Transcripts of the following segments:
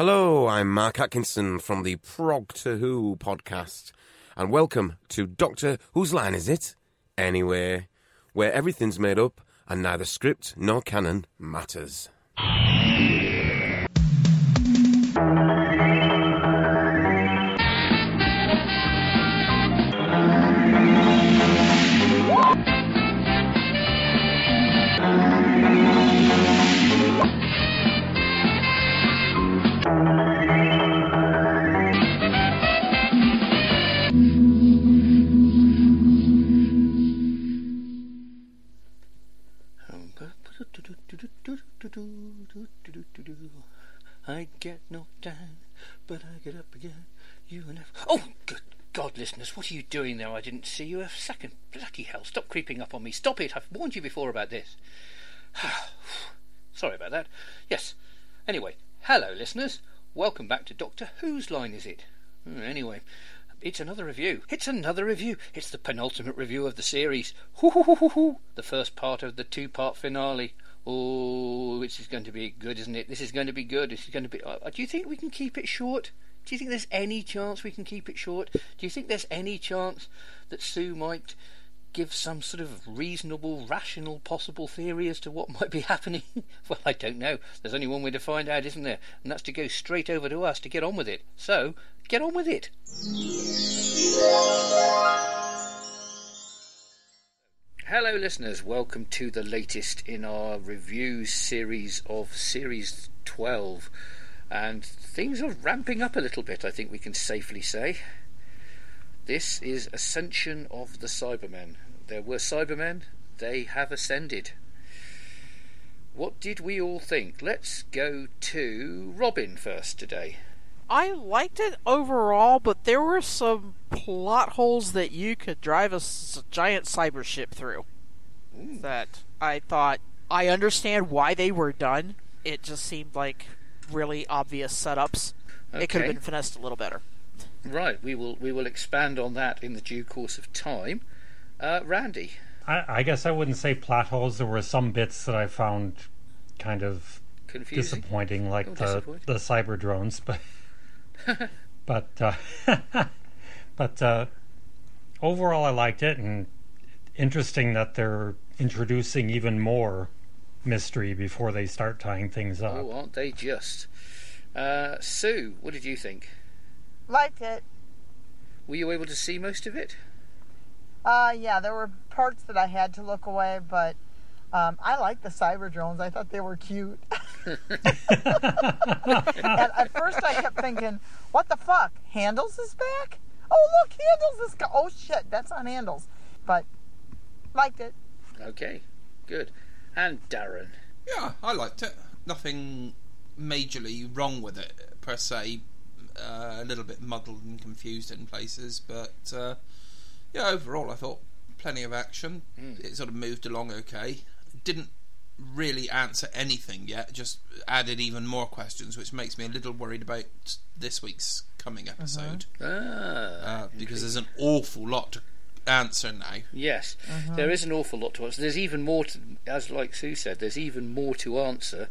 Hello, I'm Mark Atkinson from the Prog to Who podcast, and welcome to Doctor Whose Line Is It? Anyway, where everything's made up and neither script nor canon matters. I get knocked down, but I get up again. You and F. Oh, good God, listeners, what are you doing there? I didn't see you a second. Bloody hell, stop creeping up on me. Stop it. I've warned you before about this. Sorry about that. Yes. Anyway, hello, listeners. Welcome back to Doctor Whose Line Is It? Hmm, Anyway, it's another review. It's another review. It's the penultimate review of the series. Hoo hoo hoo hoo. The first part of the two part finale. Oh, this is going to be good, isn't it? This is going to be good. This is going to be. Uh, do you think we can keep it short? Do you think there's any chance we can keep it short? Do you think there's any chance that Sue might give some sort of reasonable, rational, possible theory as to what might be happening? well, I don't know. There's only one way to find out, isn't there? And that's to go straight over to us to get on with it. So, get on with it. Hello, listeners. Welcome to the latest in our review series of Series 12. And things are ramping up a little bit, I think we can safely say. This is Ascension of the Cybermen. There were Cybermen, they have ascended. What did we all think? Let's go to Robin first today. I liked it overall, but there were some plot holes that you could drive a s- giant cyber ship through. That I thought I understand why they were done. It just seemed like really obvious setups. It could have been finessed a little better. Right, we will we will expand on that in the due course of time. Uh, Randy. I, I guess I wouldn't say plot holes. There were some bits that I found kind of Confusing. disappointing, like Oh, the disappointing. the cyber drones, but but uh, but uh, overall, I liked it, and interesting that they're introducing even more mystery before they start tying things up. Oh, aren't they just? Uh, Sue, what did you think? Liked it. Were you able to see most of it? Uh, yeah, there were parts that I had to look away, but um, I liked the cyber drones. I thought they were cute. and at first I kept thinking, what the fuck? Handles is back? Oh, look, Handles is. Co- oh, shit, that's on Handles. But liked it. Okay, good. And Darren. Yeah, I liked it. Nothing majorly wrong with it per se. Uh, a little bit muddled and confused in places, but uh, yeah, overall I thought plenty of action. It sort of moved along okay. Didn't really answer anything yet. Just added even more questions, which makes me a little worried about this week's coming episode Ah, uh, because there's an awful lot to answer now. yes, there is an awful lot to answer. There's even more, to, as like Sue said, there's even more to answer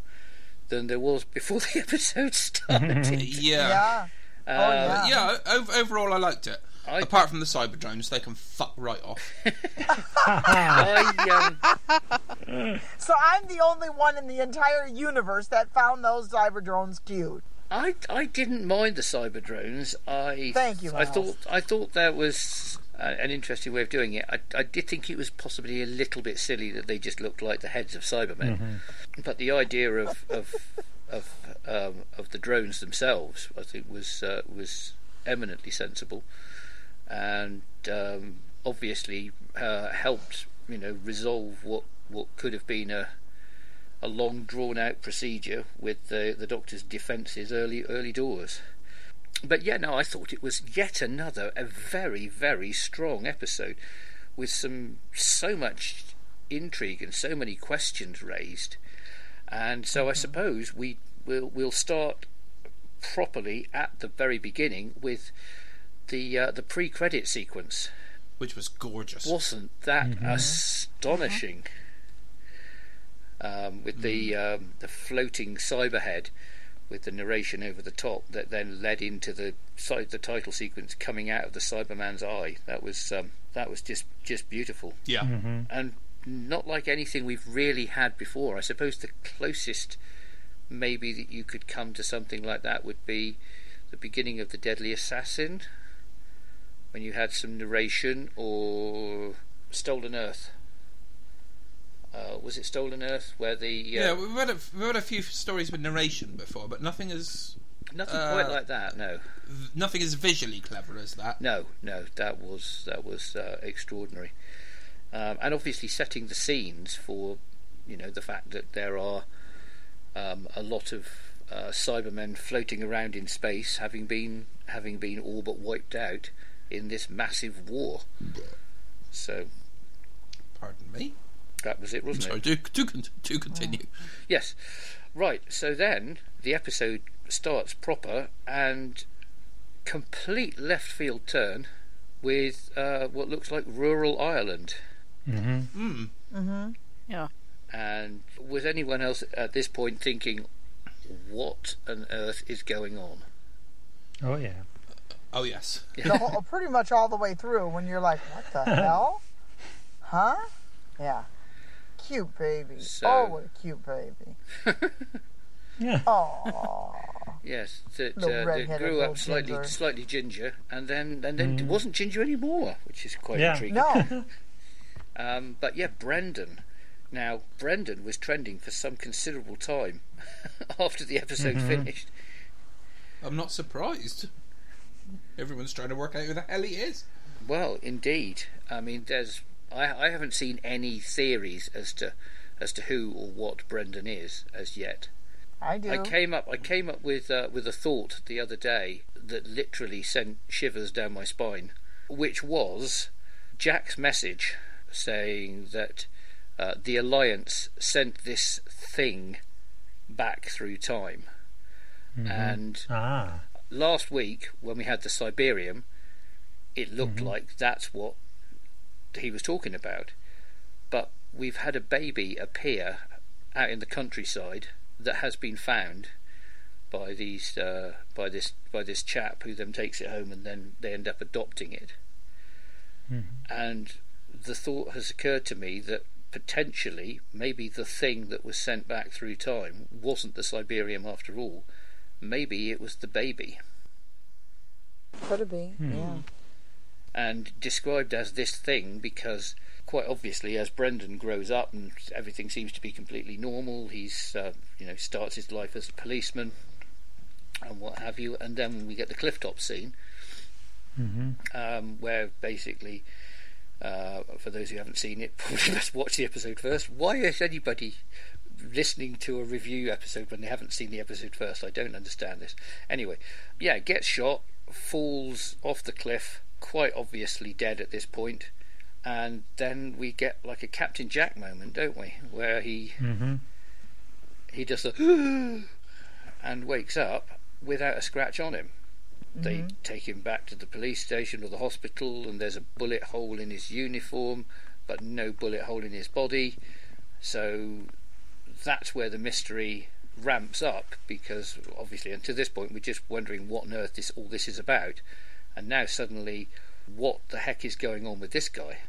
than there was before the episode started. Yeah. Yeah. Oh, Uh, yeah. Yeah, overall I liked it. I- Apart from the cyber drones, they can fuck right off. I, um, So I'm the only one in the entire universe that found those cyber drones cute. I, I didn't mind the cyber drones. I Thank you, I Miles. thought I thought that was uh, an interesting way of doing it. I, I did think it was possibly a little bit silly that they just looked like the heads of Cybermen, but the idea of of of, um, of the drones themselves, I think, was uh, was eminently sensible, and um, obviously uh, helped you know resolve what what could have been a a long drawn out procedure with the the doctor's defences early early doors. But yeah, no, I thought it was yet another a very very strong episode with some so much intrigue and so many questions raised. And so I suppose we will we'll start properly at the very beginning with the uh, the pre-credit sequence. which was gorgeous. Wasn't that astonishing? Um, with the um, the floating cyberhead with the narration over the top that then led into the the title sequence coming out of the Cyberman's eye. That was um, that was just just beautiful Yeah. and not like anything we've really had before. I suppose the closest maybe that you could come to something like that would be the beginning of the Deadly Assassin, when you had some narration, or Stolen Earth. Uh, was it Stolen Earth where the Yeah, uh, we've had a, we've had a few stories with narration before, but nothing as nothing uh, quite like that? No, nothing as visually clever as that. no, no. That was that was uh, extraordinary, um, and obviously setting the scenes for you know the fact that there are um, a lot of uh, Cybermen floating around in space, having been having been all but wiped out in this massive war. So Pardon me. that was it, wasn't Sorry, it? do do, do continue. Yes. Right. So then the episode starts proper and complete left field turn with uh, what looks like rural Ireland. Mm-hmm. Mm-hmm. Yeah. And was anyone else at this point thinking, what on earth is going on? Oh yeah. Oh yes. The whole, pretty much all the way through when you're like, what the hell? Huh? Yeah. Cute baby. So- Oh, what a cute baby. Yeah. Oh. Yes, that, uh, that grew up slightly ginger. slightly ginger, and then and then wasn't ginger anymore, which is quite Yeah. intriguing. No. Um, but yeah, Brendan. Now, Brendan was trending for some considerable time after the episode finished. I'm not surprised. Everyone's trying to work out who the hell he is. Well, indeed. I mean, there's I, I haven't seen any theories as to as to who or what Brendan is as yet. I do. I came up I came up with uh, with a thought the other day that literally sent shivers down my spine, which was Jack's message saying that uh, the Alliance sent this thing back through time, and Ah. Last week when we had the Cyberium, it looked like that's what he was talking about. But we've had a baby appear out in the countryside that has been found by these uh, by this by this chap who then takes it home and then they end up adopting it. And the thought has occurred to me that potentially maybe the thing that was sent back through time wasn't the Cyberium after all. Maybe it was the baby. Could it be? Yeah. and described as this thing because quite obviously as Brendan grows up and everything seems to be completely normal he's uh, you know starts his life as a policeman and what have you and then we get the cliff top scene um, where basically uh, for those who haven't seen it probably best watch the episode first why is anybody listening to a review episode when they haven't seen the episode first I don't understand this anyway yeah gets shot falls off the cliff quite obviously dead at this point and then we get like a Captain Jack moment, don't we? Where he Mm-hmm. he does a and wakes up without a scratch on him. They take him back to the police station or the hospital, and there's a bullet hole in his uniform, but no bullet hole in his body. So that's where the mystery ramps up because obviously, until this point, we're just wondering what on earth this all this is about, and now suddenly, what the heck is going on with this guy?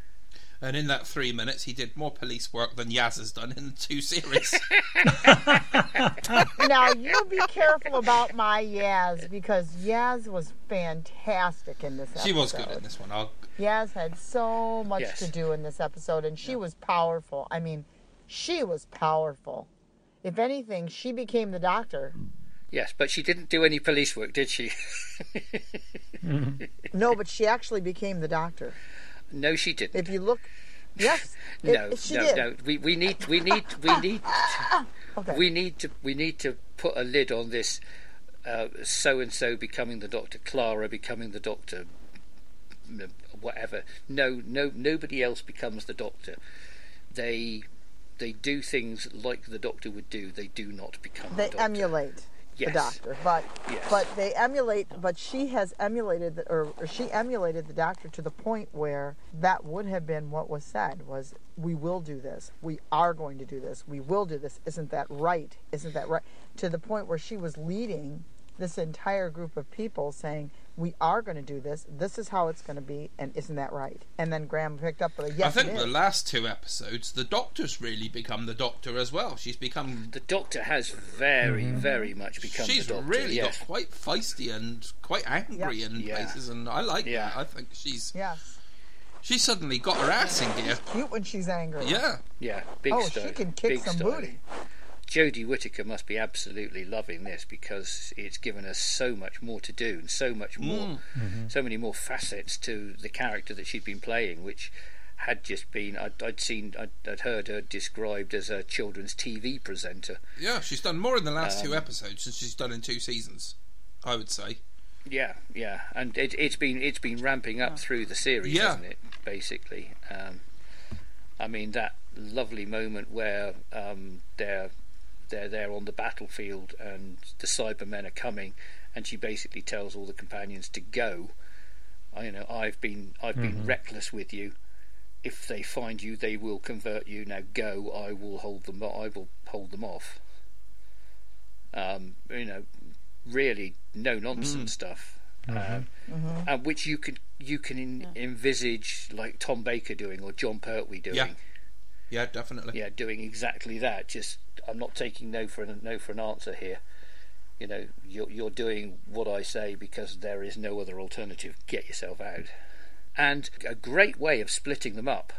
And in that three minutes, he did more police work than Yaz has done in the two series. now you be careful about my Yaz because Yaz was fantastic in this episode. she was good in this one. I'll, Yaz had so much Yes. to do in this episode, and she was powerful. I mean, she was powerful. If anything, she became the doctor. Yes, but she didn't do any police work, did she? No, but she actually became the doctor. no, she didn't. If you look, yes, it- no, no, did. no. We, we need we need we need Okay. we need to we need to put a lid on this. So and so becoming the doctor, Clara becoming the doctor, whatever. No, no, nobody else becomes the doctor. They they do things like the doctor would do. They do not become. they the emulate. Yes. the Doctor, but Yes. but they emulate. But she has emulated, the, or, or she emulated the Doctor to the point where that would have been what was said: was we will do this, we are going to do this, we will do this. Isn't that right? Isn't that right? To the point where she was leading this entire group of people, saying we are going to do this. This is how it's going to be, and isn't that right? And then Graham picked up with a yes. I think the last two episodes, the Doctor's really become the Doctor as well. She's become. The Doctor has very, mm-hmm. very much become She's the Doctor. really yes. got quite feisty and quite angry Yeah. in Yeah. places, and I like Yeah. that. I think she's yeah, she's suddenly got her ass in gear. cute when she's angry. Yeah, Yeah, big Oh, style. she can kick big some style. booty. Jodie Whittaker must be absolutely loving this because it's given us so much more to do and so much more, so many more facets to the character that she'd been playing, which had just been I'd, I'd seen I'd, I'd heard her described as a children's TV presenter. yeah. She's done more in the last Um, two episodes than she's done in two seasons. I would say. Yeah, yeah, and it, it's been it's been ramping up through the series, Yeah. hasn't it? Basically, um, I mean that lovely moment where um, they're they're there on the battlefield and the Cybermen are coming, and she basically tells all the companions to go. I, you know, I've been I've been reckless with you. If they find you, they will convert you. Now go. I will hold them. I will hold them off. Um, you know, really no nonsense stuff, um, and which you can you can in, envisage like Tom Baker doing or Jon Pertwee doing. Yeah. Yeah, definitely. Yeah, doing exactly that. Just I'm not taking no for an no for an answer here. You know, you're you're doing what I say because there is no other alternative. Get yourself out. And a great way of splitting them up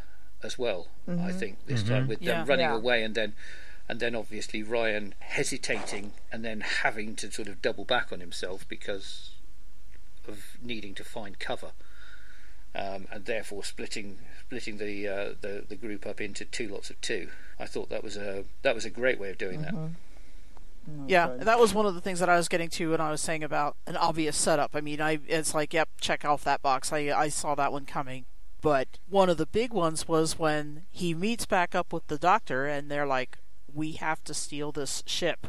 as well. I mm-hmm. think this time mm-hmm. with Yeah. them running Yeah. away and then and then obviously Ryan hesitating and then having to sort of double back on himself because of needing to find cover. Um, and therefore splitting splitting the, uh, the the group up into two lots of two. I thought that was a that was a great way of doing that. Yeah, good. that was one of the things that I was getting to when I was saying about an obvious setup. I mean, I it's like, yep, check off that box. I I saw that one coming. But one of the big ones was when he meets back up with the doctor, and they're like, "We have to steal this ship."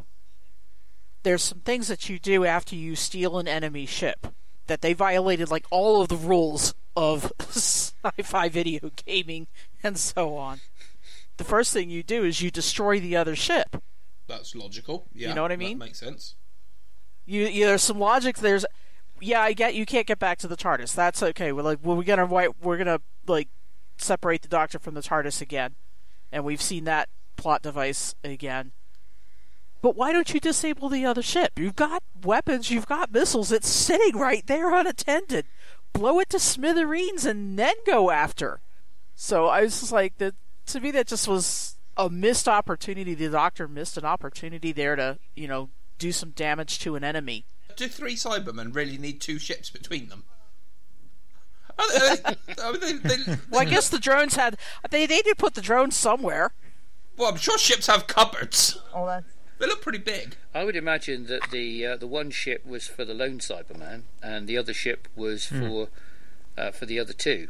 There's some things that you do after you steal an enemy ship that they violated, like all of the rules of sci-fi video gaming and so on. The first thing you do is you destroy the other ship. That's logical. Yeah, you know what I mean? makes sense. you, you there's some logic there's yeah i get you can't get back to the tardis that's okay we're like well, we're gonna we're gonna like separate the doctor from the tardis again and we've seen that plot device again but why don't you disable the other ship you've got weapons you've got missiles it's sitting right there unattended blow it to smithereens and then go after so i was just like that to me that just was a missed opportunity the doctor missed an opportunity there to you know do some damage to an enemy Do three Cybermen really need two ships between them? They- I they- they- Well, I guess the drones had they they did put the drones somewhere. well, I'm sure ships have cupboards. Oh, that's They look pretty big. I would imagine that the uh, the one ship was for the lone Cyberman, and the other ship was for uh, for the other two.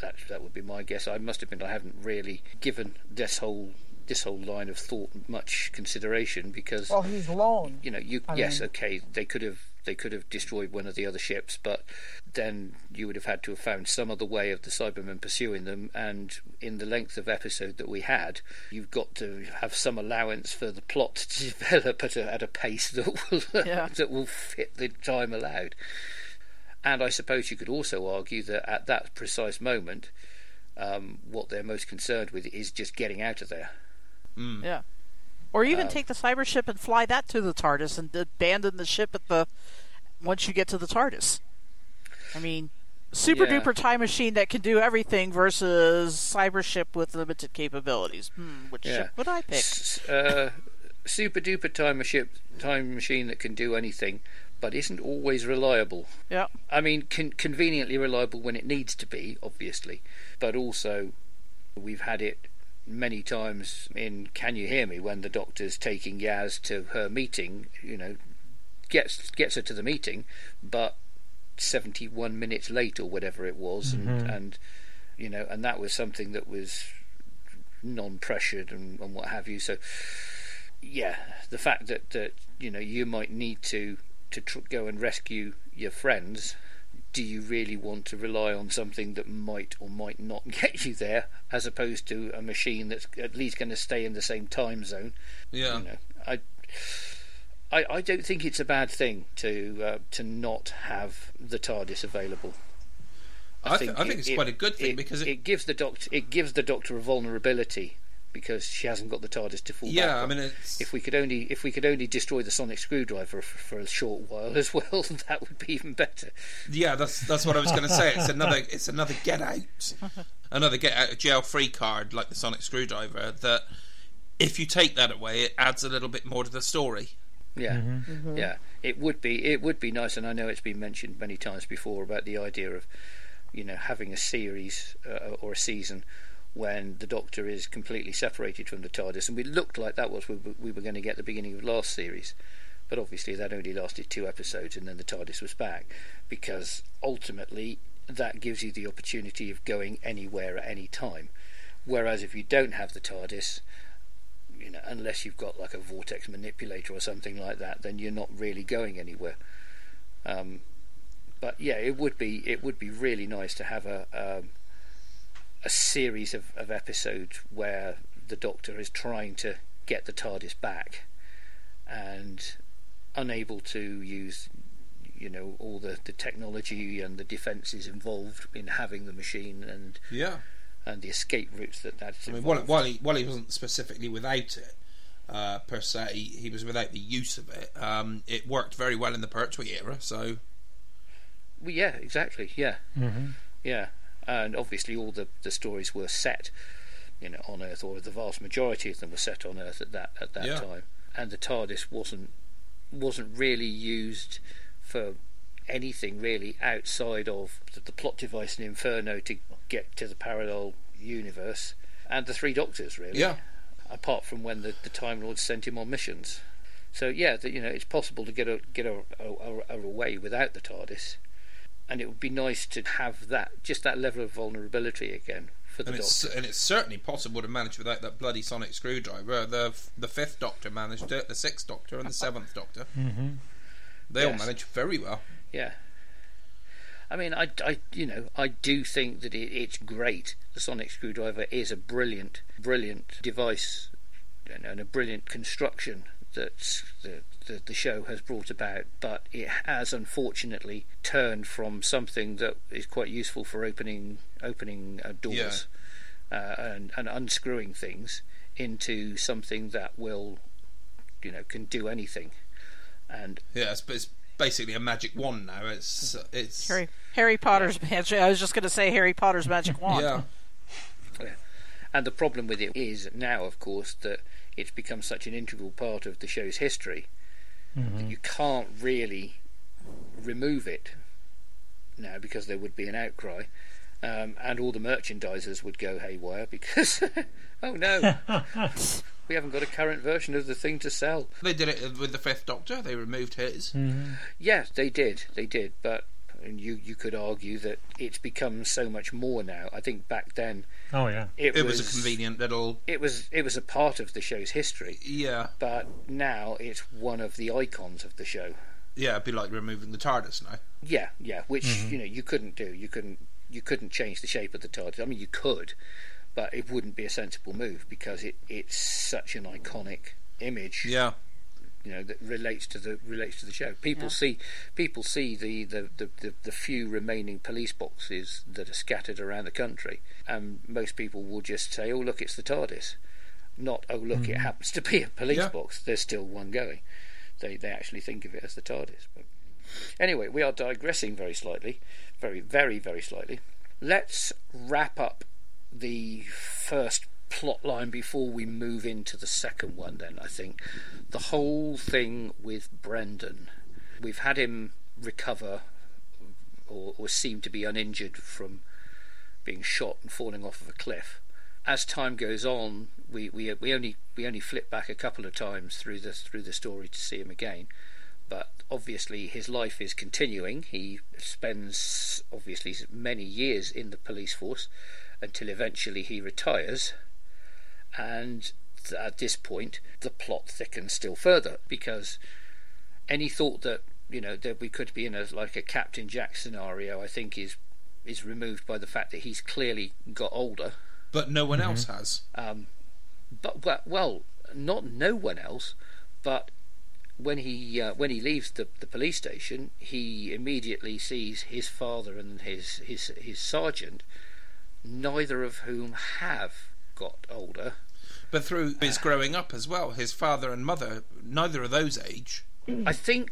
That that would be my guess. I must admit I haven't really given this whole this whole line of thought much consideration because well. He's lone. you know you I yes mean- okay they could have they could have destroyed one of the other ships but then you would have had to have found some other way of the cybermen pursuing them and in the length of episode that we had you've got to have some allowance for the plot to develop at a, at a pace that will Yeah. that will fit the time allowed and I suppose you could also argue that at that precise moment um, what they're most concerned with is just getting out of there Yeah. Or even Um, take the cyber ship and fly that to the TARDIS and abandon the ship at the once you get to the TARDIS. I mean, super Yeah. duper time machine that can do everything versus cyber ship with limited capabilities. Hmm, which Yeah. ship would I pick? S- uh, super duper time machine, time machine that can do anything, but isn't always reliable. Yeah. I mean, con- conveniently reliable when it needs to be, obviously, but also we've had it many times in Can You Hear Me when the doctor's taking Yaz to her meeting, you know, gets gets her to the meeting, but 71 minutes late or whatever it was, and, mm-hmm. and you know, and that was something that was non-pressured and, and what have you. So, yeah, the fact that that you know you might need to to tr- go and rescue your friends. Do you really want to rely on something that might or might not get you there, as opposed to a machine that's at least going to stay in the same time zone? Yeah. You know, I, I, I don't think it's a bad thing to uh, to not have the TARDIS available. I, think, I think it's it- quite a good thing it- because it, it gives the doctor it gives the doctor a vulnerability because she hasn't got the TARDIS to fall back yeah, I mean, it's, if we could only if we could only destroy the sonic screwdriver for, for a short while as well, that would be even better. yeah, that's that's what I was going to say. It's another it's another get out, another get out of jail free card like the sonic screwdriver. That if you take that away, it adds a little bit more to the story. Yeah, yeah. It would be it would be nice, and I know it's been mentioned many times before about the idea of you know having a series uh, or a season when the Doctor is completely separated from the TARDIS, and we looked like that was we were- we were going to get the beginning of last series, but obviously that only lasted two episodes, and then the TARDIS was back because ultimately that gives you the opportunity of going anywhere at any time, whereas if you don't have the TARDIS you know, unless you've got like a vortex manipulator or something like that, then you're not really going anywhere. Um, but yeah, it would be it would be really nice to have a um, a series of, of episodes where the Doctor is trying to get the TARDIS back and unable to use you know all the, the technology and the defences involved in having the machine and Yeah, and the escape routes that that's I mean, while, while he while he wasn't specifically without it uh, per se, he was without the use of it. Um, it worked very well in the Pertwee era, so. Well, yeah, exactly. Yeah, hmm yeah, and obviously all the, the stories were set, you know, on Earth, or the vast majority of them were set on Earth at that at that Yeah. time. And the TARDIS wasn't wasn't really used for anything really outside of the, the plot device in Inferno to get to the parallel universe, and the Three Doctors really. yeah, Apart from when the, the Time Lords sent him on missions. So yeah, the, you know, it's possible to get a, get a, a, a, away without the TARDIS, and it would be nice to have that just that level of vulnerability again for the and it's Doctor. and it's certainly possible to manage without that bloody sonic screwdriver. The the fifth Doctor managed it, the sixth Doctor, and the seventh Doctor. hmm They all Yes. managed very well. Yeah. I mean, I, I, you know, I do think that it, it's great. The sonic screwdriver is a brilliant, brilliant device and, and a brilliant construction that the, the the show has brought about. But it has unfortunately turned from something that is quite useful for opening opening uh, doors uh, and, and unscrewing things into something that will, you know, can do anything. And Yeah, it's, it's basically a magic wand now. It's it's Harry Harry Potter's magic. I was just going to say Harry Potter's magic wand. Yeah. yeah. And the problem with it is now, of course, that it's become such an integral part of the show's history that you can't really remove it now because there would be an outcry. Um, and all the merchandisers would go haywire because, oh no, we haven't got a current version of the thing to sell. They did it with the fifth Doctor. They removed his. Yes, they did, they did, but and you you could argue that it's become so much more now. I think back then Oh yeah. it, It was, a convenient little It was it was a part of the show's history. yeah but now it's one of the icons of the show. yeah. It'd be like removing the TARDIS now. Yeah, yeah, which mm-hmm. you know you couldn't do. You couldn't you couldn't change the shape of the TARDIS. I mean, you could, but it wouldn't be a sensible move because it it's such an iconic image. Yeah, You know that relates to the relates to the show. People see people see the the, the, the the few remaining police boxes that are scattered around the country, and most people will just say, "Oh, look, it's the TARDIS." Not, "Oh, look, it mm-hmm. happens to be a police Yeah. box." There's still one going. They they actually think of it as the TARDIS. But anyway, we are digressing very slightly, very very very slightly. Let's wrap up the first plot line before we move into the second one then I think. The whole thing with Brendan we've had him recover or, or seem to be uninjured from being shot and falling off of a cliff. As time goes on we, we we only we only flip back a couple of times through the through the story to see him again. But obviously his life is continuing. He spends obviously many years in the police force until eventually he retires and th- at this point, the plot thickens still further because any thought that you know that we could be in a like a Captain Jack scenario, I think is is removed by the fact that he's clearly got older. But no one else has. Um, but well, well, not no one else, but when he uh, when he leaves the, the police station, he immediately sees his father and his his his sergeant, neither of whom have got older. But through his growing up as well, his father and mother, neither of those age. I think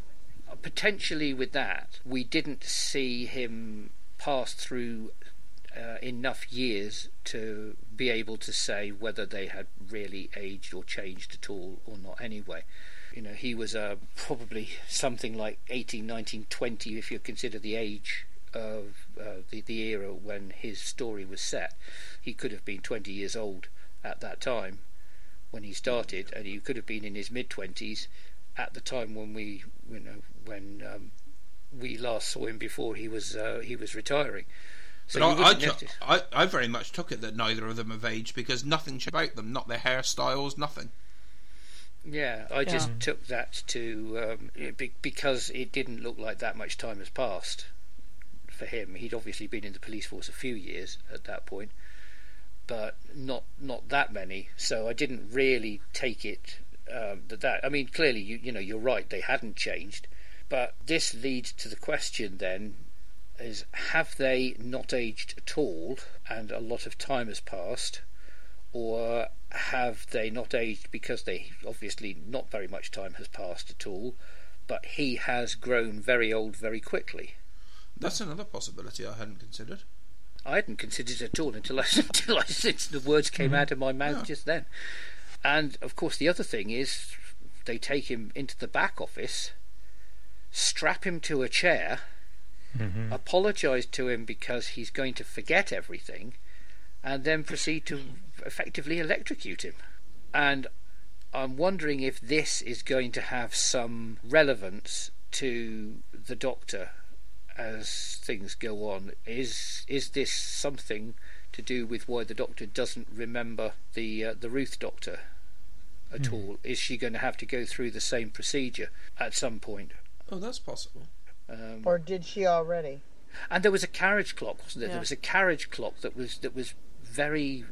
potentially with that, we didn't see him pass through uh, enough years to be able to say whether they had really aged or changed at all or not anyway. You know, he was uh, probably something like 18, 19, 20 if you consider the age of uh, the, the era when his story was set. He could have been 20 years old at that time when he started, and he could have been in his mid 20s at the time when we, you know, when um, we last saw him before he was uh, he was retiring. So but you I, I, wouldn't took- notice- I, I very much took it that neither of them have aged because nothing about them, not their hairstyles, nothing. Yeah, I just took that to um, because it didn't look like that much time has passed for him. He'd obviously been in the police force a few years at that point, but not not that many. So I didn't really take it um, that that. I mean, clearly, you you know, you're right. They hadn't changed, but this leads to the question then: is have they not aged at all, and a lot of time has passed? or have they not aged because they obviously not very much time has passed at all, but he has grown very old very quickly. That's another possibility I hadn't considered. I hadn't considered it at all until I until I since the words came mm-hmm. out of my mouth Yeah. just then. And of course, the other thing is they take him into the back office, strap him to a chair, mm-hmm. apologise to him because he's going to forget everything, and then proceed to effectively electrocute him. And I'm wondering if this is going to have some relevance to the Doctor as things go on. Is is this something to do with why the Doctor doesn't remember the uh, the Ruth Doctor at all? Is she going to have to go through the same procedure at some point? Oh, that's possible. Um, Or did she already? and there was a carriage clock, wasn't there? Yeah. There was a carriage clock that was that was very,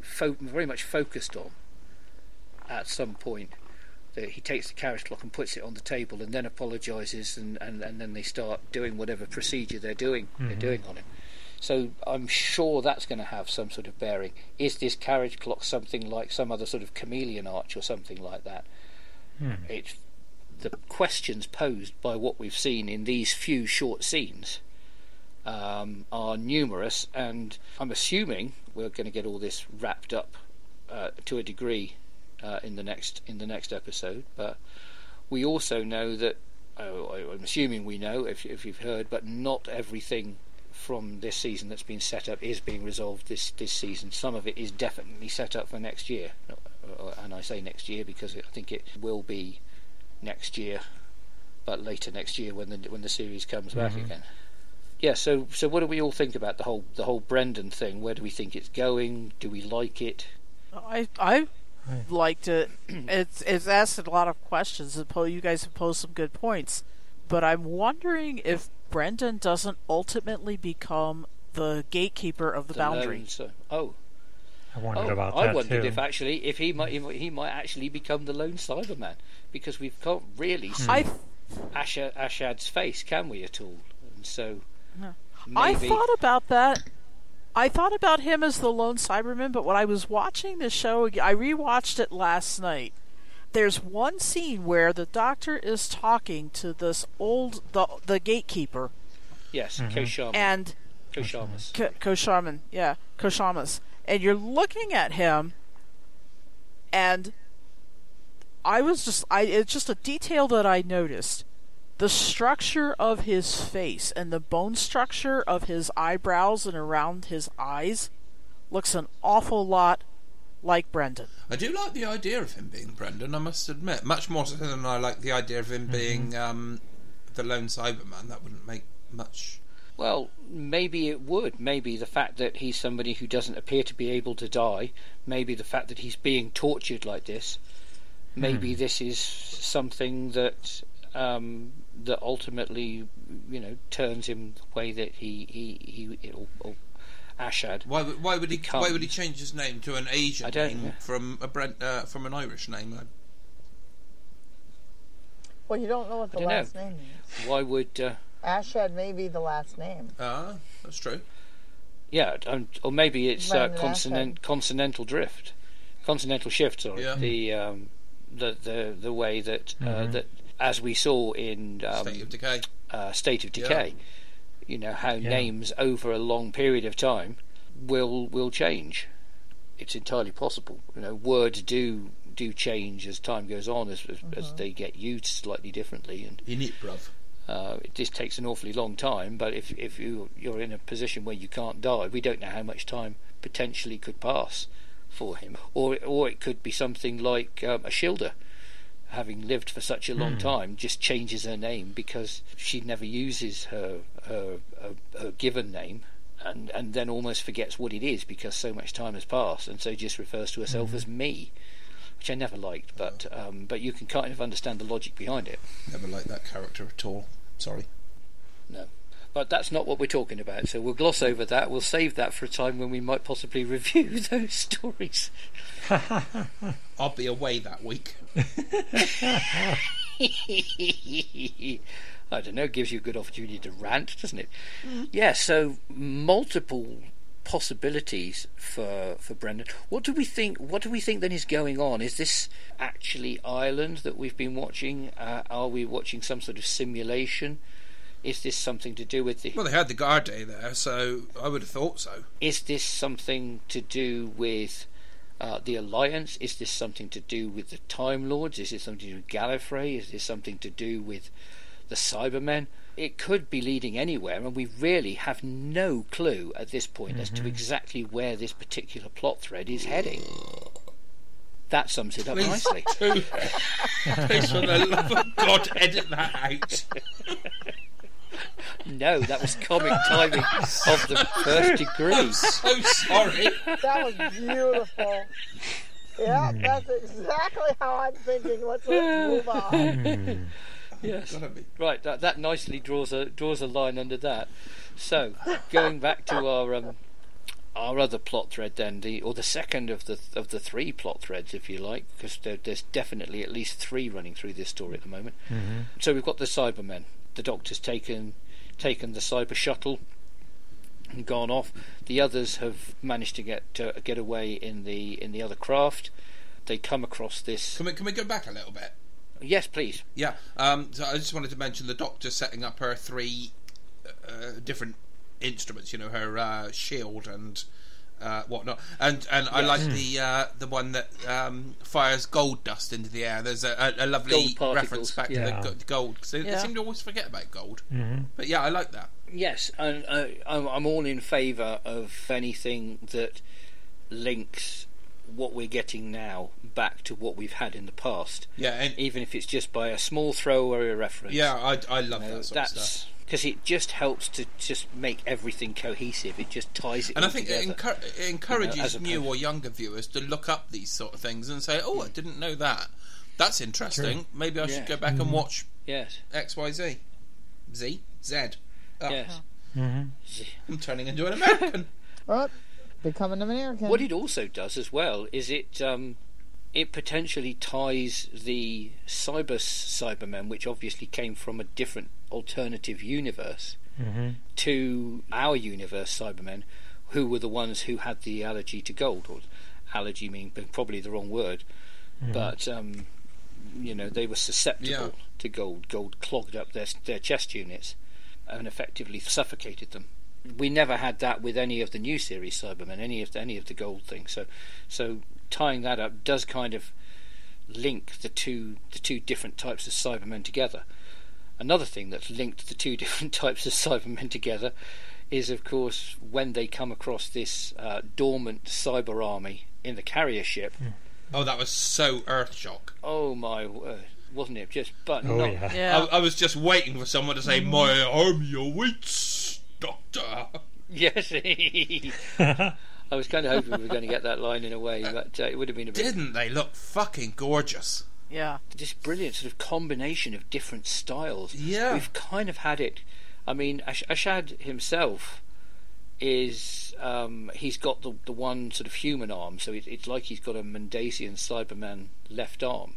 fo- very much focused on. At some point, that he takes the carriage clock and puts it on the table, and then apologises, and, and, and then they start doing whatever procedure they're doing they're doing on him. So I'm sure that's going to have some sort of bearing. Is this carriage clock something like some other sort of chameleon arch or something like that? It's the questions posed by what we've seen in these few short scenes um, are numerous, and I'm assuming we're going to get all this wrapped up uh, to a degree uh, in the next in the next episode. But we also know that oh, I- I'm assuming we know if, if you've heard, but not everything from this season that's been set up is being resolved this this season. Some of it is definitely set up for next year, and I say next year because I think it will be next year, but later next year when the when the series comes back again. Yeah, so so what do we all think about the whole the whole Brendan thing? Where do we think it's going? Do we like it? I I liked to. It's it's asked a lot of questions. and po- You guys have posed some good points, but I'm wondering if Brendan doesn't ultimately become the gatekeeper of the, boundary. lone- so, oh, I wondered oh, about I that wondered too. if actually if he might he might- he might actually become the lone Cyberman because we can't really hmm. see I Asha, Ashad's face, can we at all? And so No. maybe I thought about that. I thought about him as the lone Cyberman, but when I was watching the show, ag- I rewatched it last night. There's one scene where the Doctor is talking to this old the the gatekeeper yes, Mm-hmm. Koshama, and Koshamas. K- Kosharman, yeah, Koshamas, and you're looking at him, and I was just, I it's just a detail that I noticed. The structure of his face and the bone structure of his eyebrows and around his eyes looks an awful lot like Brendan. I do like the idea of him being Brendan, I must admit. Much more so than I like the idea of him being um, the lone Cyberman. That wouldn't make much Well, maybe it would. Maybe the fact that he's somebody who doesn't appear to be able to die, maybe the fact that he's being tortured like this, maybe this is something that um, that ultimately, you know, turns him the way that he he he or, or Ashad. Why, would- why would he? Become- Why would he change his name to an Asian I don't name know. from a Brent, uh, from an Irish name? I- Well, you don't know what the I don't know. last name is. Why would? Uh, Ashad may be the last name. Ah, that's true. yeah, um, or maybe it's uh, Brandon consonant consonantal drift, consonantal shift. Sorry, Yeah. the um, the the the way that uh, that as we saw in um, State of Decay. uh, State of Yeah. You know how Yeah. names over a long period of time will will change. It's entirely possible. You know, words do do change as time goes on, as as, as they get used slightly differently, and In it, bruv. uh, it just takes an awfully long time. But if if you you're in a position where you can't die, we don't know how much time potentially could pass for him, or or it could be something like um, Ashildr, having lived for such a long time, just changes her name because she never uses her her, her, her given name. And, and then almost forgets what it is because so much time has passed, and so just refers to herself as me, which I never liked. But um, but you can kind of understand the logic behind it. Never liked that character at all. Sorry. No. But that's not what we're talking about, so we'll gloss over that. We'll save that for a time when we might possibly review those stories. I'll be away that week. I don't know, gives you a good opportunity to rant, doesn't it? Yeah, so multiple possibilities for for Brendan. What do we think? What do we think then is going on? Is this actually Ireland that we've been watching? Uh, are we watching some sort of simulation? Is this something to do with the Well, they had the guard day there, so I would have thought so. Is this something to do with uh, the Alliance? Is this something to do with the Time Lords? Is this something to do with Gallifrey? Is this something to do with the Cybermen? It could be leading anywhere, and we really have no clue at this point as to exactly where this particular plot thread is heading. That sums it up Please, nicely. do- please, for the love of God, edit that out. No, that was comic timing of the first degree. So sorry. That was beautiful. Yeah, that's exactly how I'm thinking. Let's, let's move on. Yes. Right, that that nicely draws a draws a line under that. So, going back to our um, our other plot thread, then the or the second of the of the three plot threads, if you like, because there, there's definitely at least three running through this story at the moment. So we've got the Cybermen. The Doctor's taken taken the cyber shuttle and gone off. The others have managed to get uh, get away in the in the other craft. They come across this. Can we, can we go back a little bit? Yes, please. Yeah. Um, so I just wanted to mention the Doctor setting up her three uh, different instruments. You know, her uh, shield and uh, whatnot. And and I like the uh, the one that um, fires gold dust into the air. There's a, a, a lovely reference back yeah. to the gold gold. 'cause they, they seem to always forget about gold. Mhm. But yeah, I like that. Yes, and uh, I'm, I'm all in favour of anything that links what we're getting now back to what we've had in the past, Yeah, and even if it's just by a small throwaway reference. yeah, I, I love You know, that sort of stuff. That's because it just helps to just make everything cohesive. It just ties it. And I all think it, together. encour- it encourages as new or younger viewers to look up these sort of things and say, "Oh, I didn't know that. That's interesting. Maybe I should go back and watch yes, X, Y, Z, Z, Z." Oh, yes. Mhm. I'm turning into an American. Well, become an American. What it also does as well is it um, it potentially ties the cyber Cybermen, which obviously came from a different alternative universe, Mhm. to our universe Cybermen, who were the ones who had the allergy to gold, or allergy mean probably the wrong word, but um, you know they were susceptible Yeah. to gold. Gold clogged up their their chest units and effectively suffocated them. We never had that with any of the new series Cybermen, any of the, any of the gold things. So, so tying that up does kind of link the two the two different types of Cybermen together. Another thing that's linked the two different types of Cybermen together is, of course, when they come across this uh, dormant cyber army in the carrier ship. oh, that was so Earthshock. Oh my word! Wasn't it just? But Oh not, yeah. Yeah. I, I was just waiting for someone to say, "My army awaits, Doctor." Duh. Yes. I was kind of hoping we were going to get that line in a way, but uh, it would have been a bit. Didn't they look fucking gorgeous? Yeah. This brilliant sort of combination of different styles. Yeah. We've kind of had it. I mean, Ash- Ashad himself is. Um, he's got the, the one sort of human arm, so it, it's like he's got a Mondasian Cyberman left arm,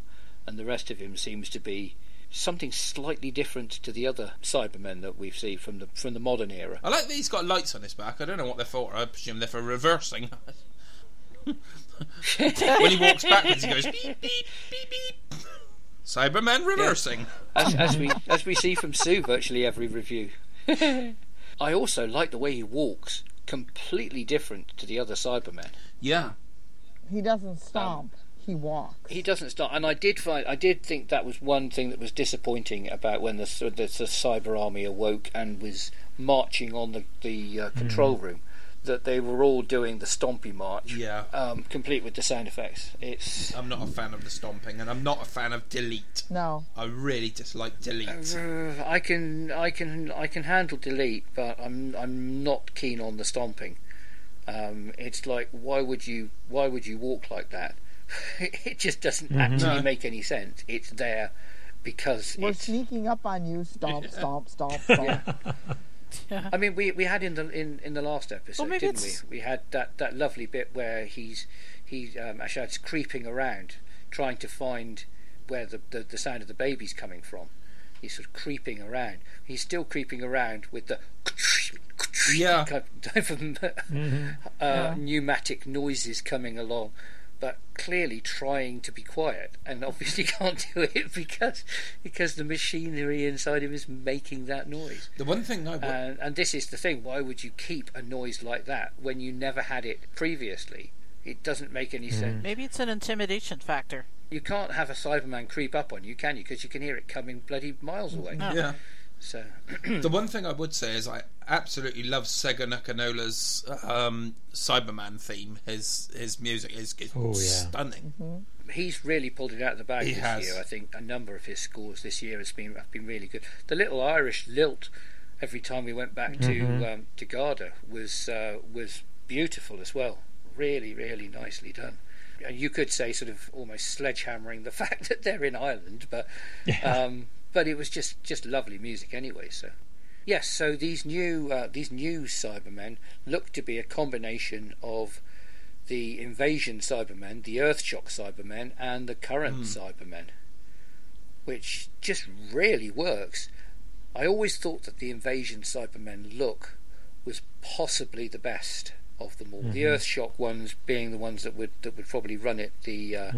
and the rest of him seems to be something slightly different to the other Cybermen that we've seen from the from the modern era. I like that he's got lights on his back. I don't know what they're for. I presume they're for reversing. When he walks backwards, he goes beep beep beep beep. Cybermen reversing. as, as we as we see from Sue virtually every review. I also like the way he walks, completely different to the other Cybermen. Yeah. He doesn't stomp. he walks. He doesn't start, and I did find I did think that was one thing that was disappointing about when the the, the Cyber Army awoke and was marching on the the uh, control room, that they were all doing the stompy march, Yeah. um, complete with the sound effects. It's I'm not a fan of the stomping, and I'm not a fan of delete. No. I really dislike delete. Uh, I can I can I can handle delete, but I'm I'm not keen on the stomping. Um, it's like why would you why would you walk like that? it just doesn't actually No. make any sense. It's there because We're it's. sneaking up on you. Stomp, stomp, stomp, stomp. I mean, we we had in the in, in the last episode, Well, didn't we? it's- We had that, that lovely bit where he's he um, Ashad's creeping around, trying to find where the, the the sound of the baby's coming from. He's sort of creeping around. He's still creeping around with the Yeah. kind of, uh, pneumatic noises coming along, but clearly trying to be quiet, and obviously can't do it because because the machinery inside him is making that noise. The one thing I And, and this is the thing: why would you keep a noise like that when you never had it previously? It doesn't make any sense. Mm. Maybe it's an intimidation factor. You can't have a Cyberman creep up on you, can you? Because you can hear it coming bloody miles away. No. yeah. So the one thing I would say is I absolutely love Segun Akinola's um, Cyberman theme. His his music is, is Oh, yeah. stunning. he's really pulled it out of the bag He this has. year. I think a number of his scores this year has been have been really good. The little Irish lilt every time we went back to um, to Garda was uh, was beautiful as well. Really, really nicely done. And you could say sort of almost sledgehammering the fact that they're in Ireland, but um, but it was just just lovely music anyway. So. Yes, so these new uh, these new Cybermen look to be a combination of the Invasion Cybermen, the Earthshock Cybermen, and the current Cybermen, which just really works. I always thought that the Invasion Cybermen look was possibly the best of them all. The Earthshock ones being the ones that would that would probably run it the uh,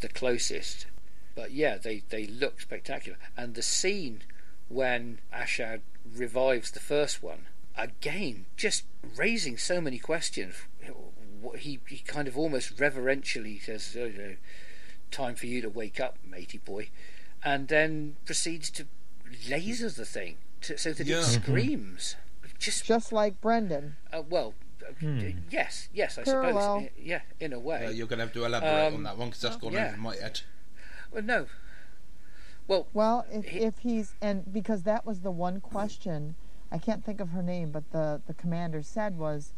the closest. But yeah, they they look spectacular, and the scene when Ashad revives the first one again, just raising so many questions. He he kind of almost reverentially says, oh, you "Time for you to wake up, matey boy," and then proceeds to laser the thing to, so that Yeah. it screams. Just Just like Brendan. uh, well, uh, yes, yes, I Parallel. suppose. Yeah, in a way. Uh, you're going to have to elaborate Um, on that one because that's gone yeah. over my head. Well, no. Well, Well, if, He- if he's and because that was the one question, I can't think of her name, but the the commander said was,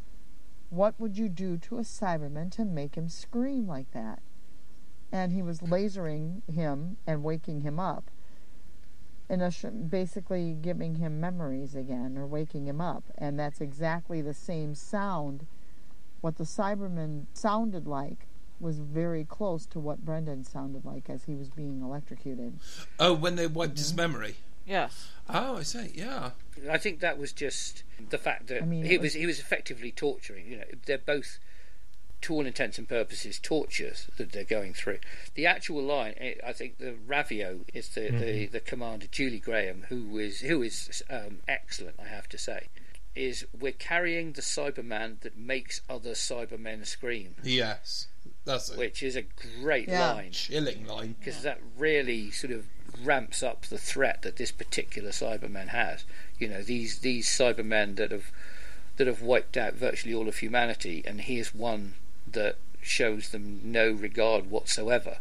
"What would you do to a Cyberman to make him scream like that?" And he was lasering him and waking him up, and basically giving him memories again or waking him up, and that's exactly the same sound. What the Cyberman sounded like was very close to what Brendan sounded like as he was being electrocuted. Oh, when they wiped Mm-hmm. his memory. Yes. Oh, I see. Yeah. I think that was just the fact that I mean, he was was- he was effectively torturing. You know, they're both, to all intents and purposes, tortures that they're going through. The actual line, eh, I think, the Ravio is the, the, the commander Julie Graham, who is who is um, excellent, I have to say. Is we're carrying the Cyberman that makes other Cybermen scream, Yes. That's a which is a great Yeah. line chilling line. because that really sort of ramps up the threat that this particular Cyberman has. You know, these these Cybermen that have that have wiped out virtually all of humanity, and here's one that shows them no regard whatsoever.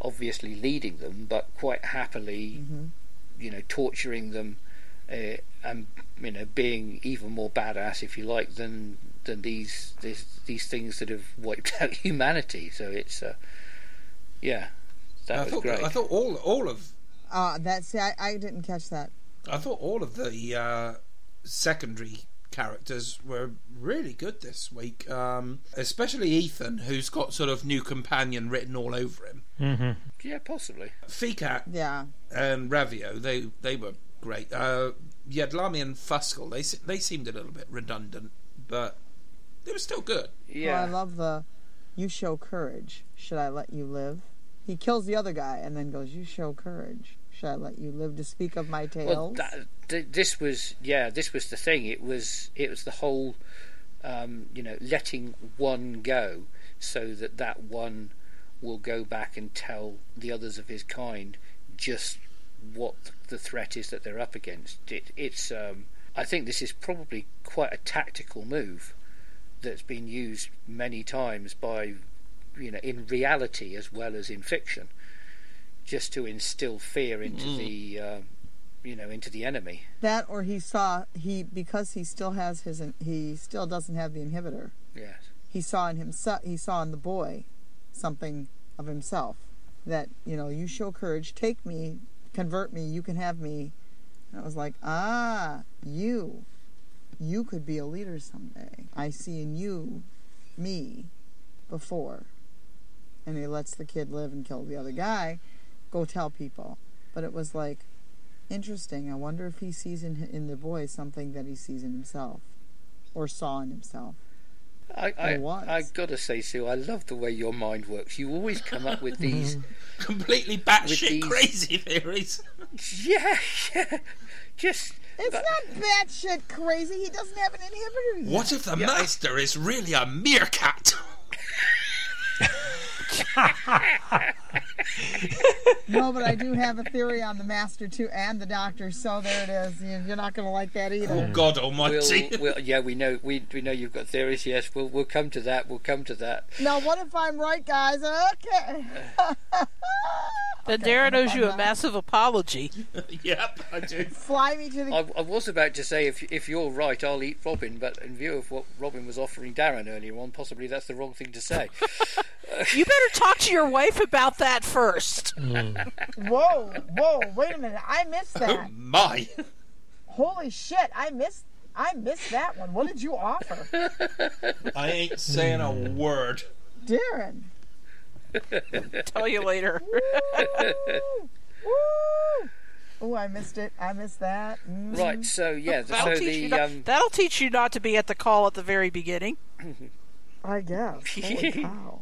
Obviously, leading them, but quite happily, mm-hmm. you know, torturing them uh, and you know being even more badass, if you like, than than these these, these things that have wiped out humanity. So it's uh, yeah, that I was thought great. I thought all all of Uh, that see, I, I didn't catch that. I thought all of the uh, secondary characters were really good this week, um, especially Ethan, who's got sort of new companion written all over him. hmm yeah, possibly. Feekat Yeah. and Ravio, they they were great. Uh, Yedlarmi and Fuskel, they they seemed a little bit redundant, but they were still good. Yeah, Well, I love the you show courage. Should I let you live? He kills the other guy and then goes, You show courage. Should I let you live to speak of my tales? Well, that, th- this was yeah, this was the thing. It was it was the whole, um, you know, letting one go so that that one will go back and tell the others of his kind just what the threat is that they're up against. It, it's um, I think this is probably quite a tactical move that's been used many times by you know in reality as well as in fiction just to instill fear into the um, you know into the enemy that or he saw he because he still has his he still doesn't have the inhibitor. yes He saw in himself he saw in the boy something of himself that you know you show courage take me convert me you can have me. And I was like ah you. You could be a leader someday. I see in you me before. And he lets the kid live and kill the other guy. Go tell people. But it was like interesting. I wonder if he sees in in the boy something that he sees in himself or saw in himself I, I, I gotta say, Sue, I love the way your mind works. You always come up with mm-hmm. these, Completely batshit these- crazy theories. yeah, yeah, just. It's but- not batshit crazy. He doesn't have an inhibitor yet. What if the Yeah, I- is really a meerkat? No, but I do have a theory on the master too and the doctor. So there it is. You- You're not going to like that either. Oh either. God We'll, Almighty! we'll, yeah, we know we we know you've got theories. Yes, we'll we'll come to that. We'll come to that. Now, what if I'm right, guys? Okay. Then Darren owes you a massive apology. yep, I do. Fly me to the. I, I was about to say if if you're right, I'll eat Robin, but in view of what Robin was offering Darren earlier on, possibly that's the wrong thing to say. You better talk to your wife about that first. Whoa, whoa! Wait a minute. I missed that. Oh that. my! Holy shit! I missed. I missed that one. What did you offer, I ain't saying a word. Darren? Tell you later. Oh, I missed it. I missed that. Mm. right. So yeah. That'll So teach, you the not, um, that'll teach you not to be at the call at the very beginning. I guess. Holy cow.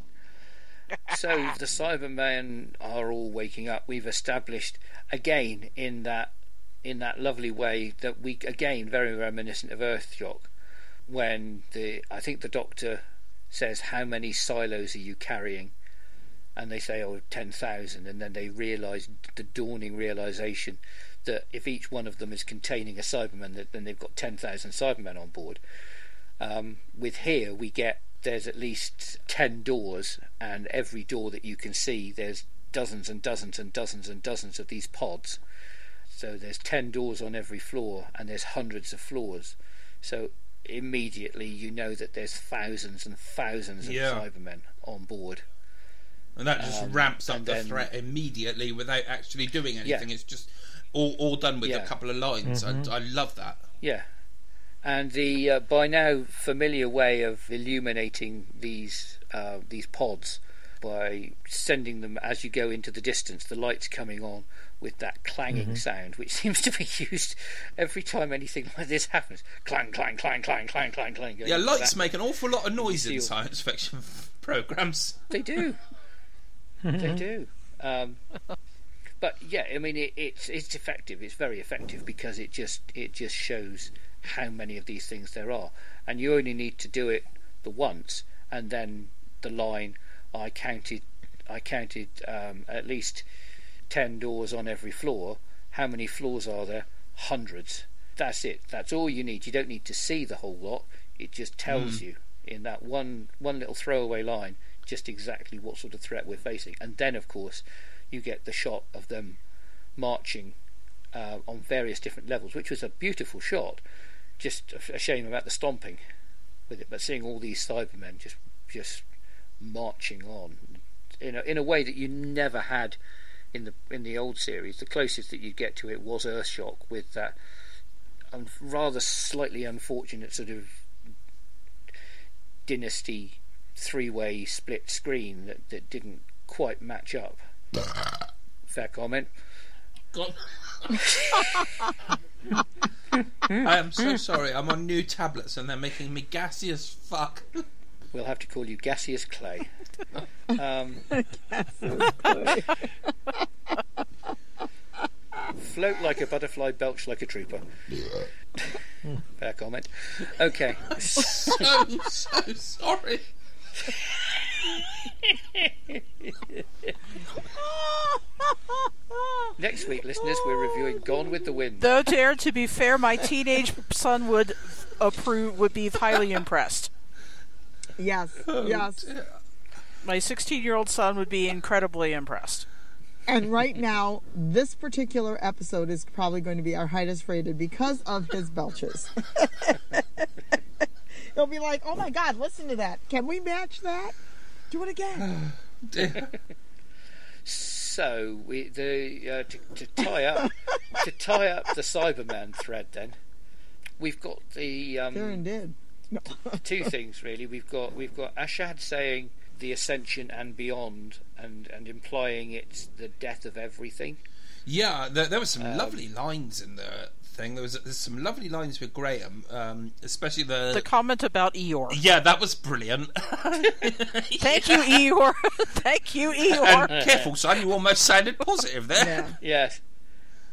So the Cybermen are all waking up. We've established again in that in that lovely way that we again very reminiscent of Earthshock when the I think the Doctor says how many silos are you carrying? And they say oh 10,000 and then they realise the dawning realization that if each one of them is containing a Cyberman that then they've got 10,000 Cybermen on board. Um, with here we get there's at least 10 doors and every door that you can see there's dozens and dozens and dozens and dozens of these pods so there's 10 doors on every floor and there's hundreds of floors so immediately you know that there's thousands and thousands of Yeah. cybermen on board And that just Um, ramps up the then- threat immediately without actually doing anything. It's just all, all done with a couple of lines. I, I love that. Yeah, and the uh, by now familiar way of illuminating these uh, these pods by sending them as you go into the distance, the lights coming on with that clanging sound, which seems to be used every time anything like this happens. Clang, clang, clang, clang, clang, clang, clang. Yeah, lights that. make an awful lot of noise in science fiction programs. They do. they do. Um, but yeah, I mean, it, it's it's effective. It's very effective because it just it just shows how many of these things there are, and you only need to do it the once, and then the line. I counted. I counted um, at least ten doors on every floor. How many floors are there? Hundreds. That's it. That's all you need. You don't need to see the whole lot. It just tells you in that one one little throwaway line just exactly what sort of threat we're facing. And then, of course, you get the shot of them marching uh, on various different levels, which was a beautiful shot. Just a, a shame about the stomping with it, but seeing all these Cybermen just just marching on in a, in a way that you never had in the in the old series. The closest that you'd get to it was Earthshock with that um, rather slightly unfortunate sort of dynasty three-way split screen that, that didn't quite match up. Fair comment. God. I am so sorry. I'm on new tablets and they're making me gassy as fuck. We'll have to call you Gaseous Clay. Um, float like a butterfly, belch like a trooper. Fair comment. Okay. so so sorry. Next week, listeners, we're reviewing Gone with the Wind. Though, dare to be fair, my teenage son would approve, would be highly impressed. Yes, oh, yes. My 16 year old son would be incredibly impressed. And right now, this particular episode is probably going to be our highest rated because of his belches. He'll be like, "Oh my God, listen to that! Can we match that? Do it again." So, we, the uh, to, to tie up to tie up the Cyberman thread, then we've got the um, Darren did. No. two things really. We've got we've got Ashad saying the ascension and beyond, and and implying it's the death of everything. Yeah, there, there were some lovely lines in the thing. There was there's some lovely lines with Graham, um, especially the. The comment about Eeyore. yeah, that was brilliant. Thank you, Eeyore. Thank you, Eeyore. And careful, son, you almost sounded positive there. Yeah. Yes,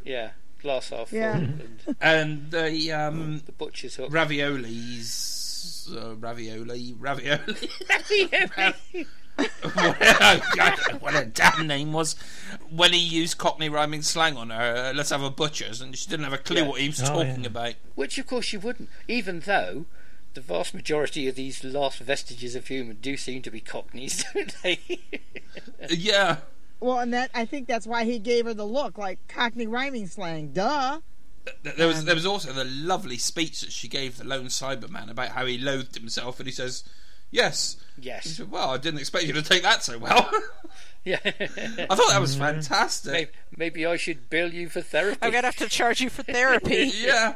yeah, glass half full. Yeah. And And the um, the butcher's hook. raviolis, uh, ravioli, ravioli. Ravioli. what a damn name was when he used Cockney rhyming slang on her. Uh, let's have a butcher's, and she didn't have a clue Yeah. what he was Oh, talking yeah. about. Which, of course, she wouldn't, even though the vast majority of these last vestiges of human do seem to be cockneys, don't they? Yeah, Well, and that I think that's why he gave her the look, like Cockney rhyming slang. Duh. There was there was also the lovely speech that she gave the lone Cyberman about how he loathed himself, and he says, "Yes." He yes. said, "Well, I didn't expect you to take that so well." Yeah. I thought that was fantastic. maybe, maybe I should bill you for therapy. I'm gonna have to charge you for therapy. yeah,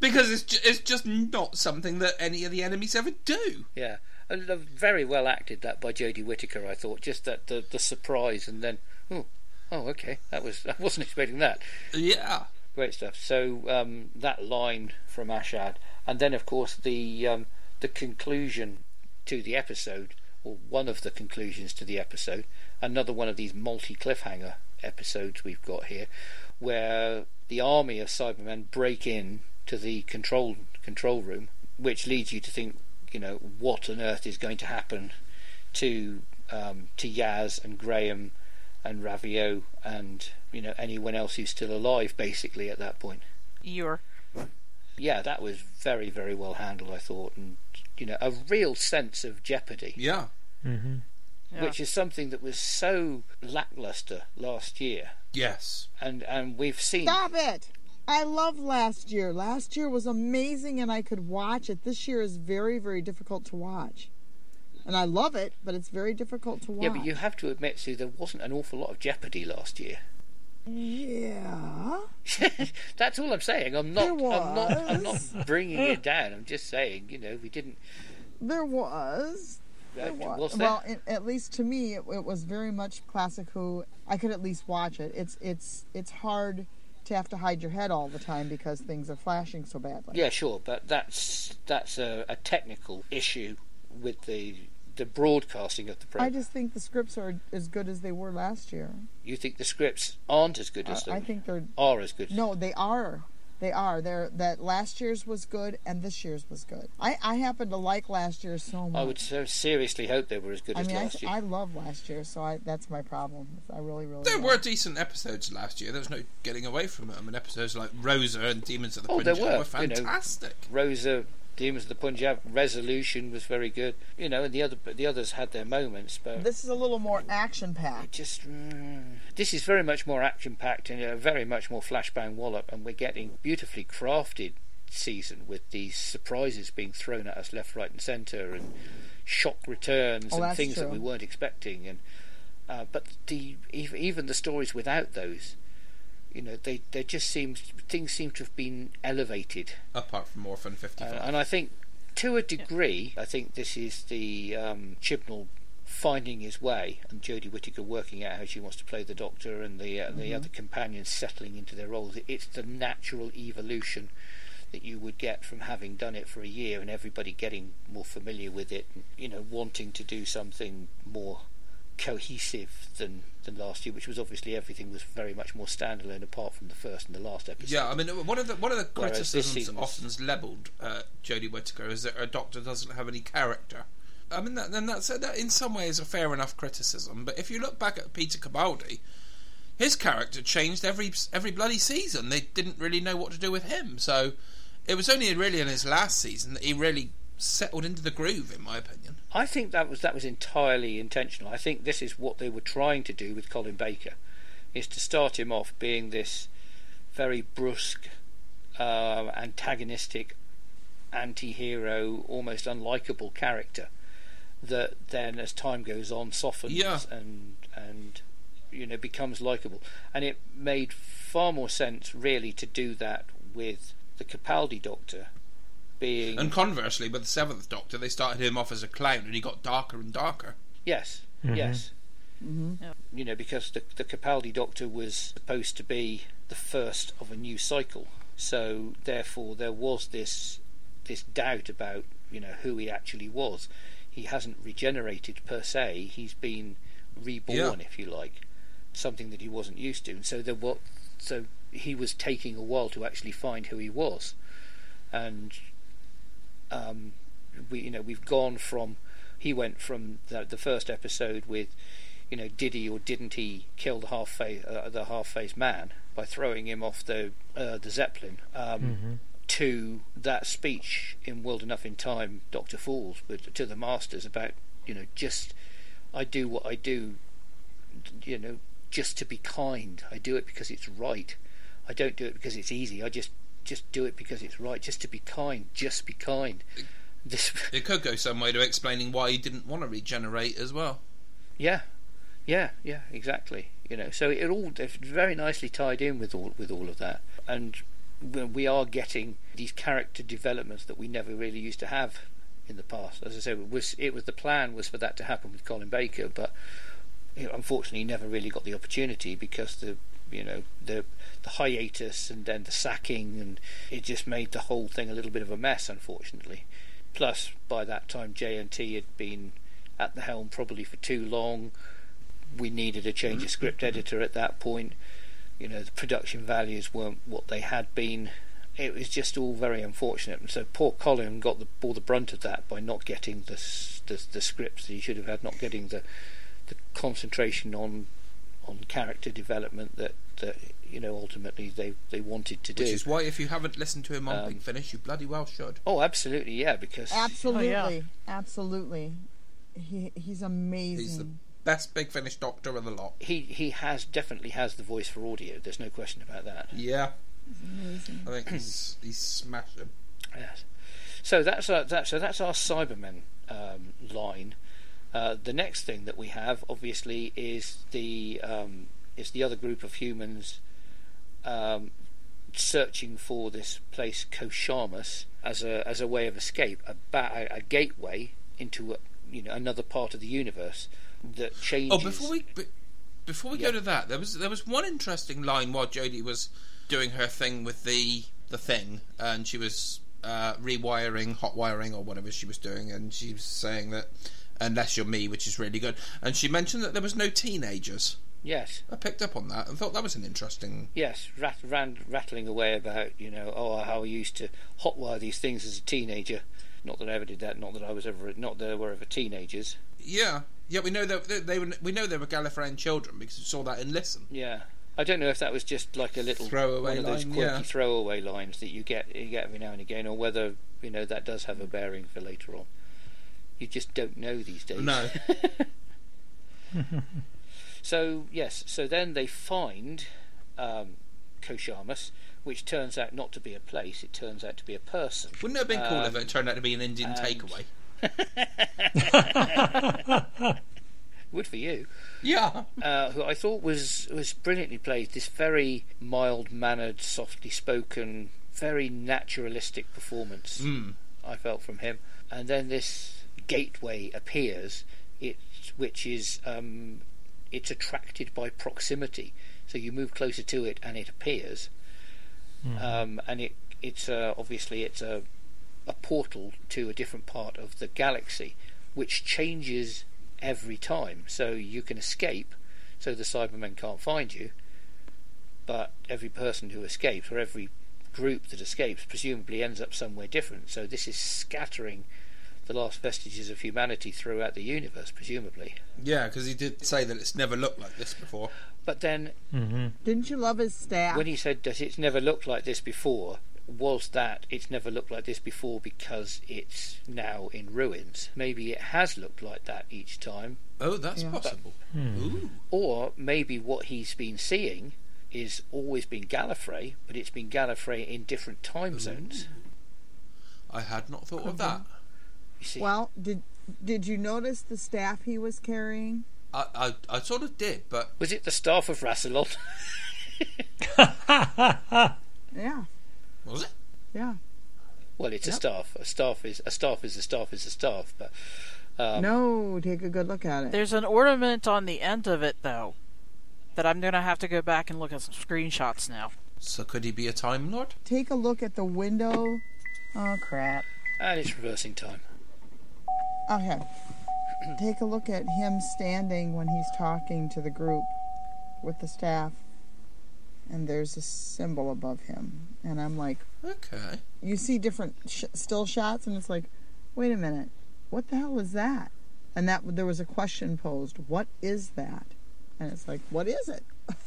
because it's ju- it's just not something that any of the enemies ever do. Yeah, and, very well acted that by Jodie Whittaker. I thought just that the the surprise and then oh oh okay that was I wasn't expecting that. Yeah, Great stuff. So um, that line from Ashad, and then of course the um, the conclusion to the episode, or one of the conclusions to the episode, another one of these multi cliffhanger episodes we've got here, where the army of Cybermen break in to the control control room, which leads you to think, you know, what on earth is going to happen to um, to Yaz and Graham and Ravio and you know anyone else who's still alive basically at that point. Eeyore. Yeah, that was very very well handled I thought and you know a real sense of jeopardy yeah, hmm Yeah. which is something that was so lackluster last year yes. and and we've seen Stop it. I love last year. Last year was amazing and I could watch it. This year is very, very difficult to watch. And I love it, but it's very difficult to watch. Yeah, but you have to admit, Sue, there wasn't an awful lot of jeopardy last year. Yeah. That's all I'm saying. I'm not. I'm not. I'm not bringing it down. I'm just saying, you know, we didn't. There was. Uh, There was? Well, it, at least to me, it, it was very much classic. Who I could at least watch it. It's it's it's hard to have to hide your head all the time because things are flashing so badly. Yeah, sure, but that's that's a, a technical issue with the the broadcasting of the I just think the scripts are as good as they were last year. You think the scripts aren't as good I, as them I think they're are as good? no, they are. They are. They're that last year's was good and this year's was good. I I happen to like last year so much. I would so seriously hope they were as good I as mean, I, last year. I love last year, so I that's my problem. I really, really. There love were it. decent episodes last year. There was no getting away from them. And episodes like Rosa and Demons of the Oh, there Punjab were, were you know. fantastic. Rosa Demons of the Punjab resolution was very good. You know, and the other the others had their moments, but This is a little more action packed. just mm, this is very much more action packed and a very much more flashbang wallop, and we're getting beautifully crafted season with these surprises being thrown at us left, right, and centre, and shock returns Oh, and things that we weren't expecting. And uh, but the ev- even the stories without those, you know, they they just seem things seem to have been elevated Apart from Orphan uh, and I think, to a degree, I think this is the um, Chibnall finding his way and Jodie Whittaker working out how she wants to play the Doctor and the uh, the other companions settling into their roles. It's the natural evolution that you would get from having done it for a year and everybody getting more familiar with it. And, you know, wanting to do something more cohesive than than last year, which was obviously everything was very much more standalone apart from the first and the last episode. Yeah, I mean, one of the one of the criticisms season was- often levelled at uh, Jodie Whittaker is that her Doctor doesn't have any character. I mean, that, and that's that in some ways a fair enough criticism. But if you look back at Peter Capaldi, his character changed every every bloody season. They didn't really know what to do with him, so it was only really in his last season that he really settled into the groove, in my opinion. I think that was that was entirely intentional. I think this is what they were trying to do with Colin Baker, is to start him off being this very brusque, uh, antagonistic, anti-hero, almost unlikable character that then, as time goes on, softens Yeah. and and you know becomes likable. And it made far more sense, really, to do that with the Capaldi Doctor being And conversely, with the Seventh Doctor, they started him off as a clown, and he got darker and darker. Yes, mm-hmm. yes. Mm-hmm. You know, because the the Capaldi Doctor was supposed to be the first of a new cycle, so therefore there was this this doubt about you know who he actually was. He hasn't regenerated per se; he's been reborn, Yeah. if you like, something that he wasn't used to. And so there was so he was taking a while to actually find who he was, and um, we you know we've gone from he went from the, the first episode with you know did he or didn't he kill the half face uh, the half faced man by throwing him off the uh, the zeppelin um, to that speech in World Enough in Time Doctor Falls but to the masters about you know just I do what I do you know just to be kind. I do it because it's right. I don't do it because it's easy. I just just do it because it's right just to be kind just be kind this It could go some way to explaining why he didn't want to regenerate as well. Yeah, yeah, yeah, exactly. You know, so it all it's very nicely tied in with all with all of that, and we- are getting these character developments that we never really used to have in the past. As I say, it was it was the plan was for that to happen with Colin Baker, but unfortunately, he never really got the opportunity because the you know the the hiatus and then the sacking and it just made the whole thing a little bit of a mess, unfortunately. Plus, by that time, JNT had been at the helm probably for too long. We needed a change of script mm-hmm. editor at that point. You know, the production values weren't what they had been. It was just all very unfortunate. And so poor Colin got the, bore the brunt of that by not getting the, the the scripts that he should have had, not getting the the concentration on on character development that, that you know ultimately they, they wanted to do. Which is why, if you haven't listened to him on Um, Big Finish, you bloody well should. oh, absolutely, yeah, because Absolutely, absolutely. He he's amazing. He's the best Big Finish Doctor of the lot. he he has definitely has the voice for audio. There's no question about that. Yeah, amazing. I think he's he's smashing. Yes. So that's our, that. So that's our Cybermen um, line. Uh, the next thing that we have, obviously, is the um, is the other group of humans um, searching for this place Ko Sharmus as a as a way of escape, a, ba- a, a gateway into a, you know another part of the universe that changes. Oh, before we be- before we Yeah. go to that, there was there was one interesting line while Jodie was doing her thing with the the thing, and she was uh, rewiring, hot wiring, or whatever she was doing, and she was saying that unless you're me, which is really good, and she mentioned that there was no teenagers. yes, I picked up on that and thought that was an interesting. Yes, rat, ran, rattling away about you know oh how I used to hotwire these things as a teenager. Not that I ever did that. Not that I was ever. Not that there were ever teenagers. Yeah, yeah, we know that they, they were. We know they were Gallifreyan children because we saw that in Listen. Yeah, I don't know if that was just like a little Throwaway one of those line, quirky yeah. throwaway lines that you get you get every now and again, or whether you know that does have a bearing for later on. You just don't know these days. No. So yes, so then they find um, Ko Sharmus, which turns out not to be a place; it turns out to be a person. Wouldn't it have been cool if Um, it turned out to be an Indian and- takeaway? Would for you. Yeah. uh, who I thought was was brilliantly played. This very mild mannered, softly spoken, very naturalistic performance. Mm. I felt from him, and then this gateway appears, it which is um, it's attracted by proximity. So you move closer to it, and it appears, um, and it it's uh, obviously it's a a portal to a different part of the galaxy, which changes every time. So you can escape, so the Cybermen can't find you, but every person who escapes, or every group that escapes, presumably ends up somewhere different. So this is scattering the last vestiges of humanity throughout the universe, presumably. Yeah, because he did say that it's never looked like this before. But then hmm Didn't you love his staff? when he said that it's never looked like this before, was that it's never looked like this before because it's now in ruins? Maybe it has looked like that each time, Oh, that's Yeah. possible. Hmm. Ooh. or maybe what he's been seeing is always been Gallifrey, but it's been Gallifrey in different time zones. I had not thought of Could that. You see, well, did did you notice the staff he was carrying? I, I, I sort of did, but was it the staff of Rassilon? Yeah, was it? yeah. well, it's a staff. A staff is a staff is a staff is a staff, but um, no, take a good look at it. There's an ornament on the end of it, though, that I'm gonna have to go back and look at some screenshots now. So could he be a Time Lord? Take a look at the window. Oh crap. and it's reversing time. Okay. Take a look at him standing when he's talking to the group with the staff. And there's a symbol above him. And I'm like, Okay. you see different sh- still shots, and it's like, wait a minute, what the hell is that? And that there was a question posed, what is that? And it's like, what is it?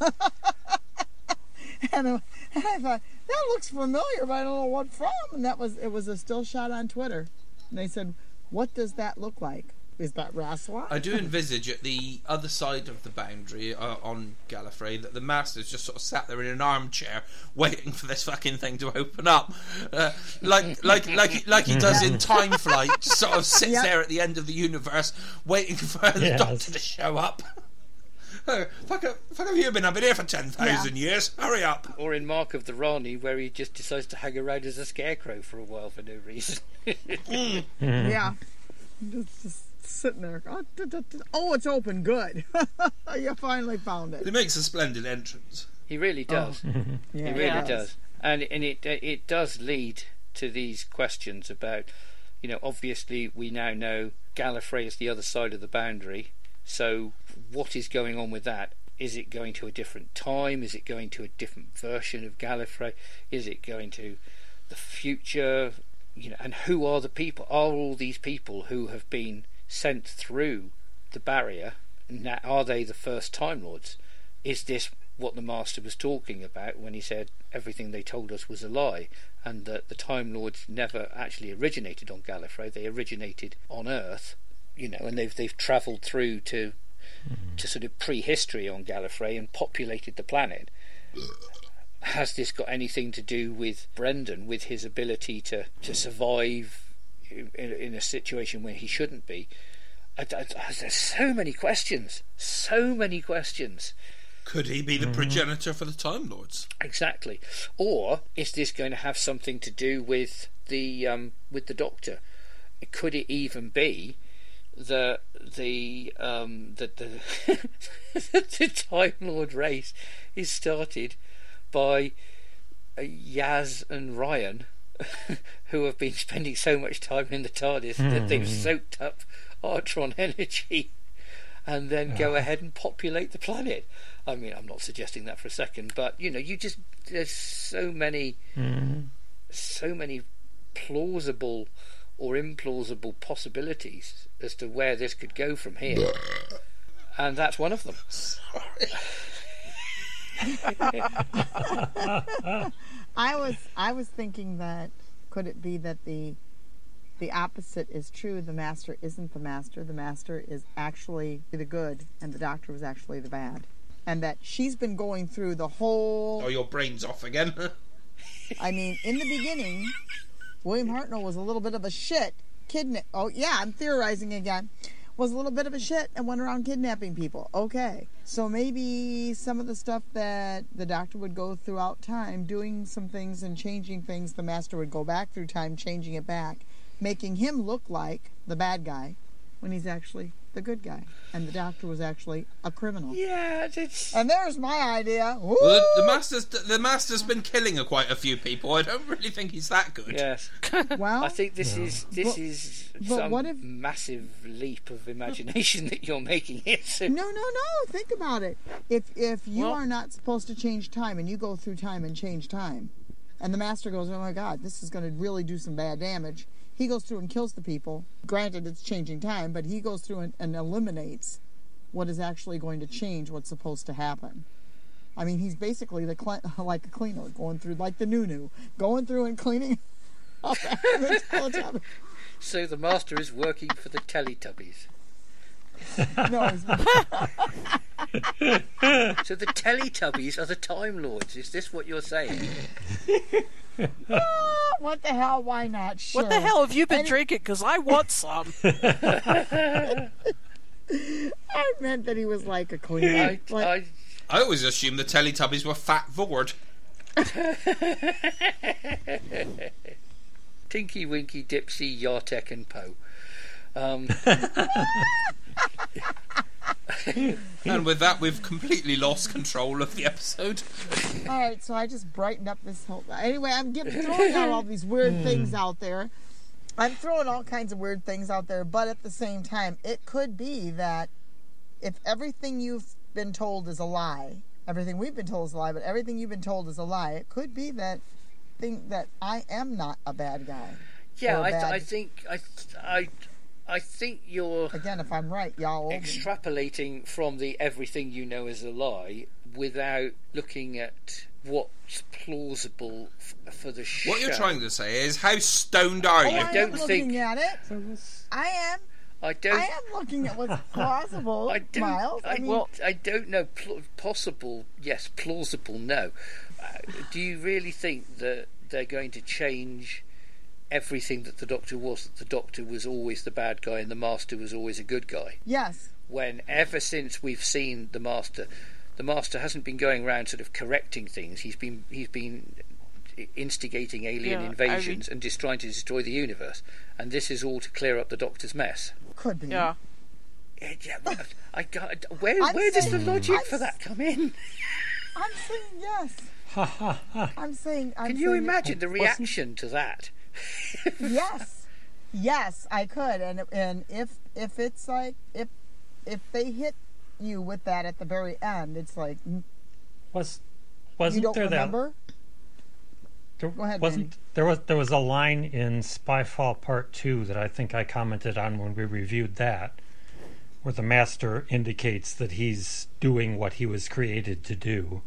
and, I, and I thought that looks familiar, but I don't know what from. And that was it was a still shot on Twitter, and they said, what does that look like? Is that Rassilon? I do envisage at the other side of the boundary uh, on Gallifrey that the master's just sort of sat there in an armchair waiting for this fucking thing to open up, uh, like like like like he does in Time Flight. Just sort of sits Yep. there at the end of the universe waiting for the Yes. Doctor to show up. Oh, fuck, have- fuck have you been? I've been here for ten thousand years. Hurry up! Or in Mark of the Rani, where he just decides to hang around as a scarecrow for a while for no reason. Mm. Yeah. Just, just sitting there. Oh. Oh, it's open. Good. you finally found It it. makes a splendid entrance. he really oh. does. Yeah, It really Yeah. does, and and it uh, it does lead to these questions about, you know, obviously we now know Gallifrey is the other side of the boundary. So what is going on with that? Is it going to a different time? Is it going to a different version of Gallifrey? Is it going to the future? You know, and who are the people? Are all these people who have been sent through the barrier? Are they the first Time Lords? Is this what the Master was talking about when he said everything they told us was a lie, and that the Time Lords never actually originated on Gallifrey? They originated on Earth, you know, and they've they've travelled through to to sort of prehistory on Gallifrey and populated the planet. Has this got anything to do with Brendan, with his ability to, to survive in, in a situation where he shouldn't be? I, I, there's so many questions, so many questions. Could he be the progenitor for the Time Lords? Exactly. Or is this going to have something to do with the um, with the Doctor? Could it even be the the um, the the, the Time Lord race is started by uh, Yaz and Ryan, who have been spending so much time in the TARDIS that they've soaked up Artron energy and then go ahead and populate the planet. I mean, I'm not suggesting that for a second, but you know, you just there's so many, so many plausible or implausible possibilities as to where this could go from here, and that's one of them. I was I was thinking that could it be that the the opposite is true. The master isn't the master. The master is actually the good, and the doctor was actually the bad. And that she's been going through the whole. Oh, your brain's off again. I mean, in the beginning, William Hartnell was a little bit of a shit kidnap. Oh yeah, I'm theorizing again. Was a little bit of a shit and went around kidnapping people. Okay, so maybe some of the stuff that the doctor would go throughout time, doing some things and changing things, the master would go back through time, changing it back, making him look like the bad guy when he's actually the good guy, and the doctor was actually a criminal. Yeah, it's And there's my idea. well, the, the master's the master's been killing a, quite a few people. I don't really think he's that good. yes. Well, I think this is this But- is but some what if- massive leap of imagination that you're making here. So No, no, no. Think about it. If if you Well- are not supposed to change time and you go through time and change time, and the master goes, "Oh my God, this is going to really do some bad damage," he goes through and kills the people. Granted, it's changing time, but he goes through and, and eliminates what is actually going to change what's supposed to happen. I mean, he's basically the like a cleaner going through, like the new new, going through and cleaning up so the master is working for the Teletubbies. No, he's So the Teletubbies are the Time Lords. Is this what you're saying? Ah, what the hell? Why not? Sure. What the hell have you been Any- drinking? Because I want some. I meant that he was like a cleaner. I, Like- I, I always assumed the Teletubbies were fat Voord. Tinky Winky Dipsy Yartek and Po. Um, And with that, we've completely lost control of the episode. All right, so I just brightened up this whole. Anyway, I'm giving, throwing out all these weird things out there. I'm throwing all kinds of weird things out there, but at the same time, it could be that if everything you've been told is a lie, everything we've been told is a lie, but everything you've been told is a lie, it could be that think that I am not a bad guy. yeah, Or I, bad. I think I, I, I think you're Again, if I'm right, y'all. extrapolating from the everything you know is a lie without looking at what's plausible f- for the show. What you're trying to say is, how stoned are Oh, you? I don't am looking at it. I am. I don't. I am looking at what's plausible, I don't. Miles. I, I, mean, well, I don't know. Pl- possible, yes. Plausible, no. Uh, do you really think that they're going to change everything that the Doctor was? That the Doctor was always the bad guy and the Master was always a good guy. yes. When ever since we've seen the Master, the Master hasn't been going around sort of correcting things. He's been he's been instigating alien Yeah, I invasions and just trying to destroy the universe. And this is all to clear up the Doctor's mess. Could be. Yeah. Eh, yeah, yeah, but I got, where I'm where does the logic I'm for that come in? I'm saying yes. I'm saying. I'm Can you saying it imagine the reaction to that? Yes, yes, I could, and and if if it's like if if they hit you with that at the very end, it's like mm, Was wasn't there remember. that there Go ahead, wasn't Randy. there was there was a line in Spyfall Part Two that I think I commented on when we reviewed that, where the master indicates that he's doing what he was created to do.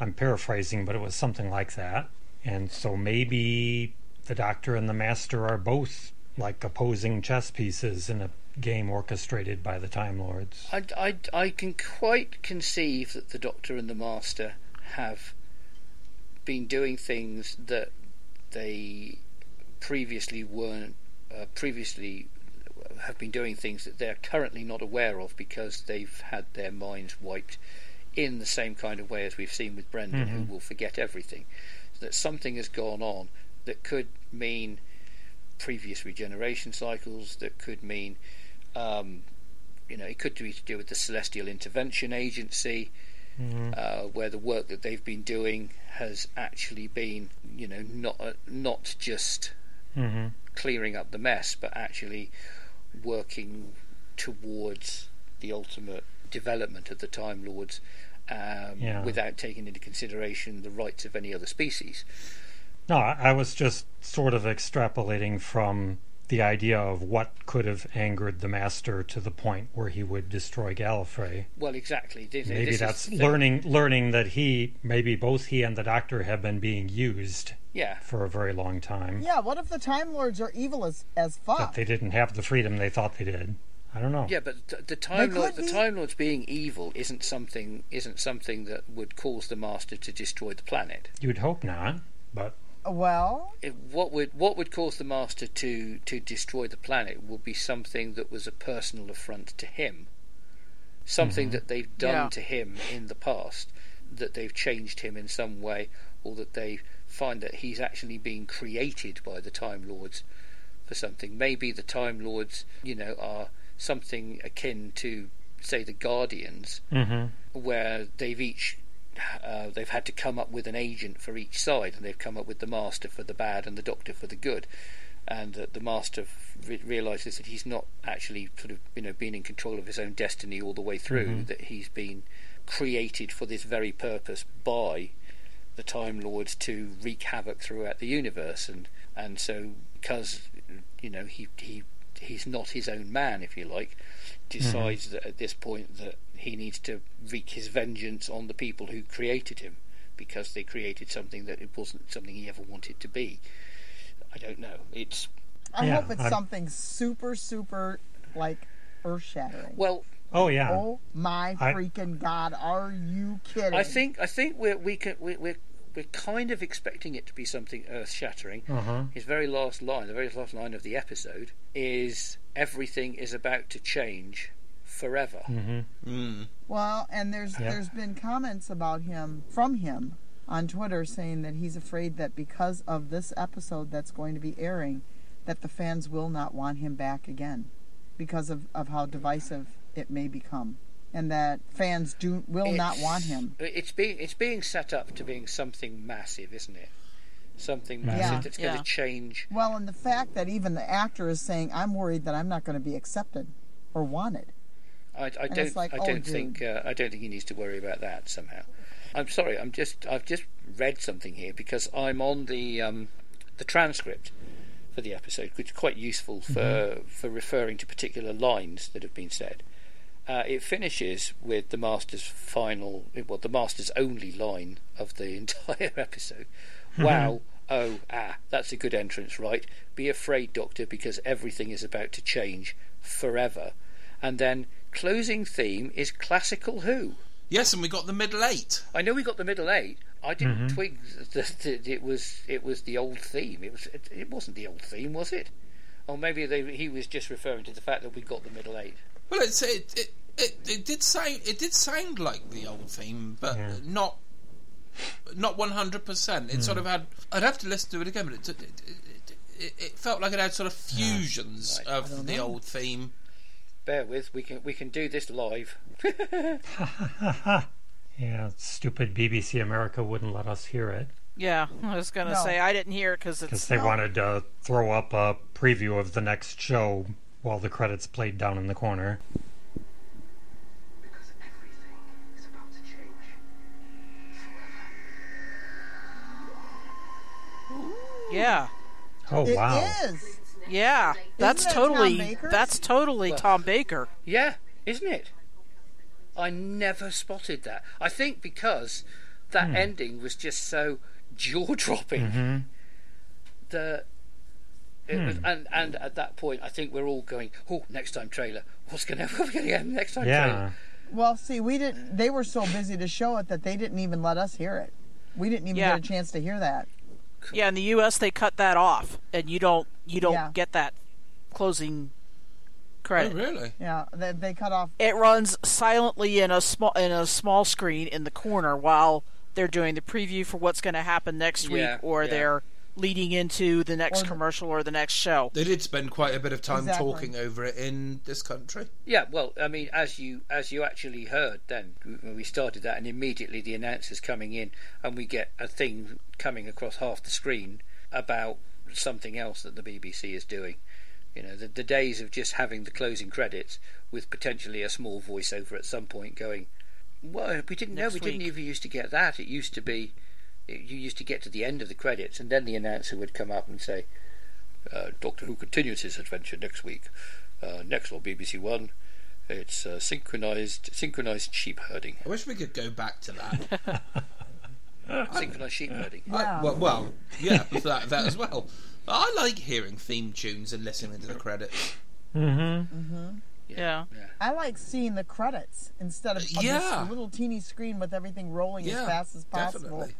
I'm paraphrasing, but it was something like that. And so maybe the doctor and the master are both like opposing chess pieces in a game orchestrated by the Time Lords. I, I, I can quite conceive that the Doctor and the Master have been doing things that they previously weren't. Uh, previously have been doing things that they're currently not aware of because they've had their minds wiped in the same kind of way as we've seen with Brendan, who will forget everything. So that something has gone on that could mean previous regeneration cycles, that could mean um, you know, it could be to do with the Celestial Intervention Agency, uh, where the work that they've been doing has actually been, you know, not uh, not just hmm clearing up the mess, but actually working towards the ultimate development of the Time Lords, um, Yeah. without taking into consideration the rights of any other species. No, I I was just sort of extrapolating from the idea of what could have angered the master to the point where he would destroy Gallifrey. Well, exactly. This, Maybe this is that's the learning learning that he maybe both he and the doctor have been being used Yeah. for a very long time. Yeah, what if the Time Lords are evil as, as fuck? That fuck? they didn't have the freedom they thought they did. I don't know. Yeah, but the time lord, the time lords being evil isn't something isn't something that would cause the master to destroy the planet. You'd hope not, but Well, what would what would cause the master to to destroy the planet would be something that was a personal affront to him, something that they've done Yeah. to him in the past, that they've changed him in some way, or that they find that he's actually being created by the Time Lords for something. Maybe the Time Lords, you know, are something akin to, say, the Guardians, mhm. where they've each uh, they've had to come up with an agent for each side, and they've come up with the master for the bad and the doctor for the good, and that the master re- realizes that he's not actually sort of you know being in control of his own destiny all the way through. That he's been created for this very purpose by the Time Lords to wreak havoc throughout the universe, and and so because you know he he he's not his own man, if you like, decides that at this point that he needs to wreak his vengeance on the people who created him because they created something that it wasn't something he ever wanted to be. I don't know. It's I Yeah, hope it's I'm- something super, super, like, earth shattering. well, oh yeah. Oh my I- freaking god! Are you kidding? I think I think we're we can we, we're we're kind of expecting it to be something earth shattering. Uh-huh. His very last line, the very last line of the episode, is everything is about to change forever. Mm. Well, and there's Yeah. there's been comments about him from him on Twitter saying that he's afraid that because of this episode that's going to be airing, that the fans will not want him back again because of, of how divisive it may become. And that fans do will not want him. It's being it's being set up to being something massive, isn't it? Something massive Yeah. that's going Yeah. to change. Well, and the fact that even the actor is saying, "I'm worried that I'm not going to be accepted or wanted." I, I don't like, I oh, don't dude. think uh, I don't think he needs to worry about that somehow. I'm sorry. I'm just I've just read something here because I'm on the um, the transcript for the episode, which is quite useful for Mm-hmm. for referring to particular lines that have been said. Uh, it finishes with the master's final, well, the master's only line of the entire episode. Wow, oh, ah, that's a good entrance, right? Be afraid, Doctor, because everything is about to change forever. And then closing theme is classical Who. Yes, and we got the middle eight. I know we got the middle eight. I didn't Mhm. twig that, that it was it was the old theme. It was it, it wasn't the old theme, was it? Or maybe they, he was just referring to the fact that we got the middle eight. Well, it's, it, it it it did sound it did sound like the old theme, but Yeah. not not one hundred percent. It sort of had. I'd have to listen to it again, but it it, it, it, it felt like it had sort of fusions Right. of the old theme. Bear with, we can we can do this live. Yeah, stupid BBC America wouldn't let us hear it Yeah, I was gonna No. say I didn't hear it because because they No. wanted to throw up a preview of the next show while the credits played down in the corner. Because everything is about to change yeah, Oh It wow! is. Yeah. That's that totally Tom Baker? that's totally Well- Tom Baker. Yeah, isn't it? I never spotted that. I think because that ending was just so jaw dropping hmm that it was, and and at that point I think we're all going, oh, next time trailer. What's going to what's going to happen next time Yeah, trailer? Well, see, we didn't. They were so busy to show it that they didn't even let us hear it. We didn't even Yeah. get a chance to hear that. Yeah, in the U.S. they cut that off, and you don't you don't Yeah. get that closing credit. Oh, credit. really? Yeah, they, they cut off. It runs silently in a small in a small screen in the corner while they're doing the preview for what's going to happen next week, Yeah, or yeah. they're leading into the next Or commercial or the next show. They did spend quite a bit of time Exactly. talking over it in this country. Yeah, well, I mean, as you as you actually heard, then when we started that, and immediately the announcers coming in, and we get a thing coming across half the screen about something else that the BBC is doing. You know, the, the days of just having the closing credits with potentially a small voiceover at some point going, "Well, we didn't know. Next We didn't even used to get that. It used to be, it, you used to get to the end of the credits, and then the announcer would come up and say." Uh, Doctor Who continues his adventure next week. Uh, next on BBC One, it's uh, synchronized synchronized sheep herding. I wish we could go back to that. Synchronized sheep herding. I- Yeah. well, well, yeah, that, that as well. I like hearing theme tunes and listening to the credits. Mm-hmm. Yeah. I like seeing the credits instead of, of Yeah. this little teeny screen with everything rolling Yeah, as fast as possible. definitely.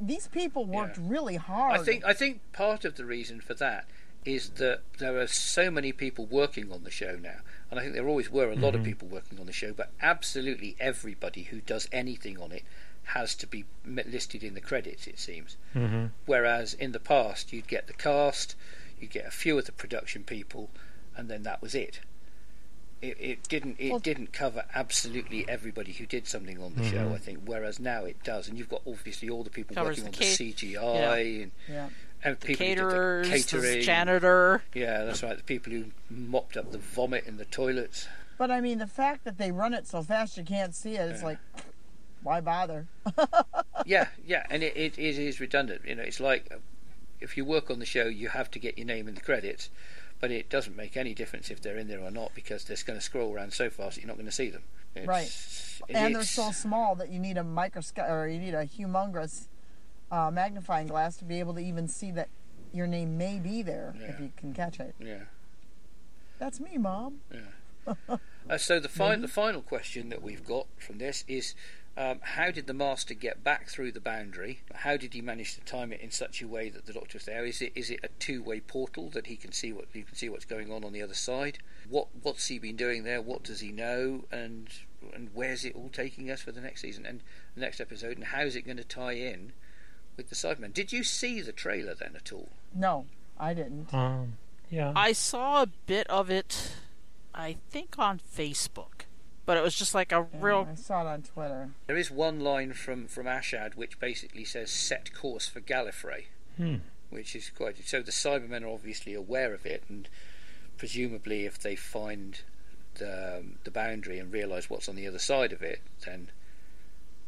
These people worked Yeah. really hard. I think I think part of the reason for that is that there are so many people working on the show now, and I think there always were a lot of people working on the show, but absolutely everybody who does anything on it has to be listed in the credits. It seems. Mm-hmm. Whereas in the past, you'd get the cast, you'd get a few of the production people, and then that was it. It, it didn't it Well- didn't cover absolutely everybody who did something on the show. I think. Whereas now it does, and you've got obviously all the people Covers working on the the ca- CGI and, yeah. and The people caterers, the catering. the janitor. Yeah, that's right. The people who mopped up the vomit in the toilets. But I mean, the fact that they run it so fast you can't see it, it's Yeah. like, why bother? yeah, yeah, and it, it, it is redundant. You know, it's like uh, if you work on the show, you have to get your name in the credits, but it doesn't make any difference if they're in there or not because they're going to scroll around so fast that you're not going to see them. It's, Right. it- and they're so small that you need a microscope or you need a humongous uh, magnifying glass to be able to even see that your name may be there if you can catch it. Yeah. That's me, mom. Uh, so the, fi- the final question that we've got from this is. Um, how did the master get back through the boundary? How did he manage to time it in such a way that the doctor's there? Is it is it a two-way portal that he can see what he can see what's going on on the other side? What what's he been doing there? What does he know? And and where's it all taking us for the next season and the next episode? And how is it going to tie in with the Cybermen? Did you see the trailer then at all? No, I didn't. Um, yeah. I saw a bit of it, I think on Facebook, but it was just like a Yeah, real. I saw it on Twitter. There is one line from from Ashad which basically says "set course for Gallifrey." Hmm. which is quite so. The Cybermen are obviously aware of it, and presumably, if they find the um, the boundary and realise what's on the other side of it, then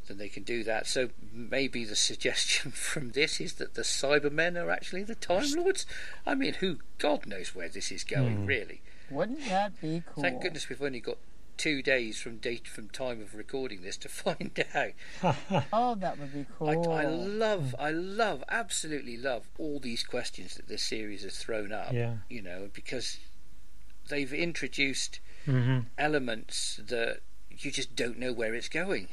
then they can do that. So maybe the suggestion from this is that the Cybermen are actually the Time Lords. I mean, who God knows where this is going, Hmm. really. Wouldn't that be cool? Thank goodness we've only got two days from date from time of recording this to find out. Oh, that would be cool. I love, I love, absolutely love all these questions that this series has thrown up. Yeah. You know, because they've introduced hmm elements that you just don't know where it's going,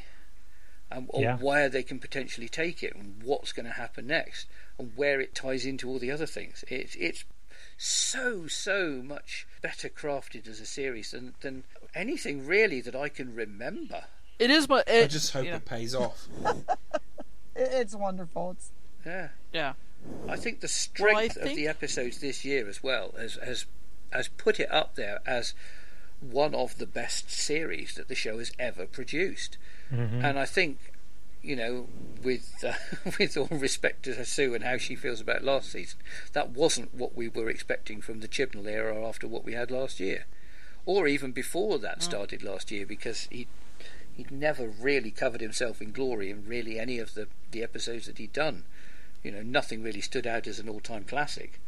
um, or Yeah. where they can potentially take it, and what's going to happen next, and where it ties into all the other things. It's it's so so much better crafted as a series than than anything really that I can remember. It is, but I just hope yeah. it pays off. It's wonderful. It's Yeah. Yeah. I think the Well, I strength of the episodes this year as well has has has put it up there as one of the best series that the show has ever produced. hmm And I think, you know, with uh, with all respect to Sue and how she feels about last season, that wasn't what we were expecting from the Chibnall era after what we had last year, or even before that started last year, because he he'd never really covered himself in glory in really any of the the episodes that he'd done. You know, nothing really stood out as an all-time classic.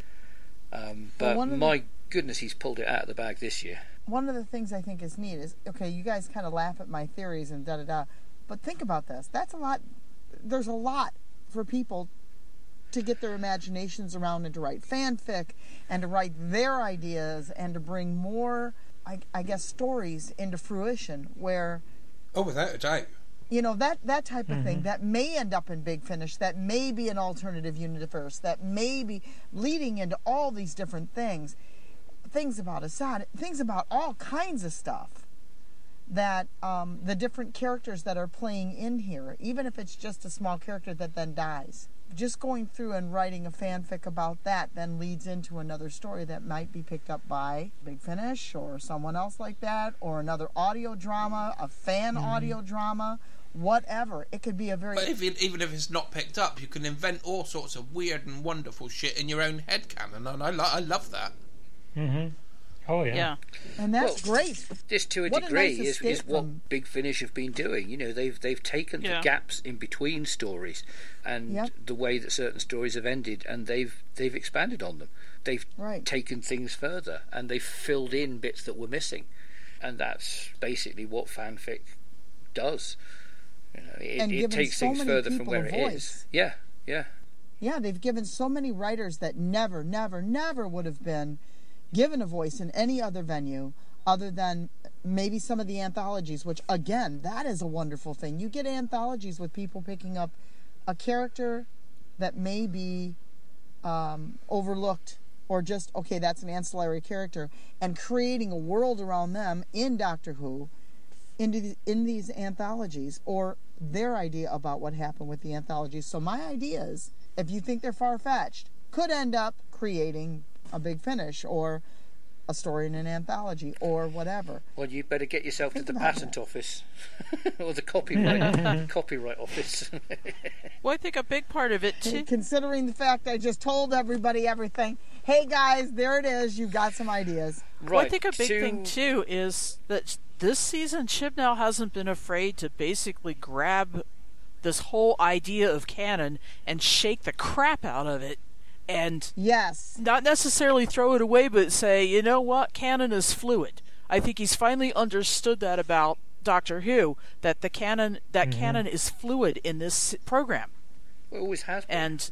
Um, but one of the- my goodness, he's pulled it out of the bag this year. one of the things I think is neat is okay. You guys kind of laugh at my theories and da da da, but think about this. That's a lot. There's a lot for people to get their imaginations around and to write fanfic and to write their ideas and to bring more, I, I guess, stories into fruition where Oh, without a doubt. you know that that type of thing that may end up in big finish that may be an alternative universe that may be leading into all these different things things about Ashad things about all kinds of stuff that um, the different characters that are playing in here even if it's just a small character that then dies just going through and writing a fanfic about that then leads into another story that might be picked up by Big Finish or someone else like that, or another audio drama, a fan audio drama, whatever. It could be a very But if it, even if it's not picked up, you can invent all sorts of weird and wonderful shit in your own head canon, and I, lo- I love that. hmm Oh yeah. Yeah. and that's Well, great. This, to a What a degree, nice is, is what from- Big Finish have been doing. You know, they've they've taken Yeah. the gaps in between stories and Yep. the way that certain stories have ended, and they've they've expanded on them. they've Right. taken things further and they've filled in bits that were missing, and that's basically what fanfic does. You know, it, it takes so things further from where it is. Yeah, yeah. Yeah, they've given so many writers that never, never, never would have been given a voice in any other venue other than maybe some of the anthologies, which, again, that is a wonderful thing. You get anthologies with people picking up a character that may be um, overlooked or just, okay, that's an ancillary character, and creating a world around them in Doctor Who into the, in these anthologies or their idea about what happened with the anthologies. So my ideas, if you think they're far fetched, could end up creating a big finish or a story in an anthology or whatever. Well, you better get yourself Think to the patent that. office or the copyright copyright office. Well, I think a big part of it too. Considering the fact I just told everybody everything, hey guys, there it is. You've got some ideas. Well, I think a big to- thing too is that this season Chibnall hasn't been afraid to basically grab this whole idea of canon and shake the crap out of it and Yes. not necessarily throw it away but say, you know what, canon is fluid. I think he's finally understood that about Doctor Who that the canon that mm-hmm. canon is fluid in this program It always has been. and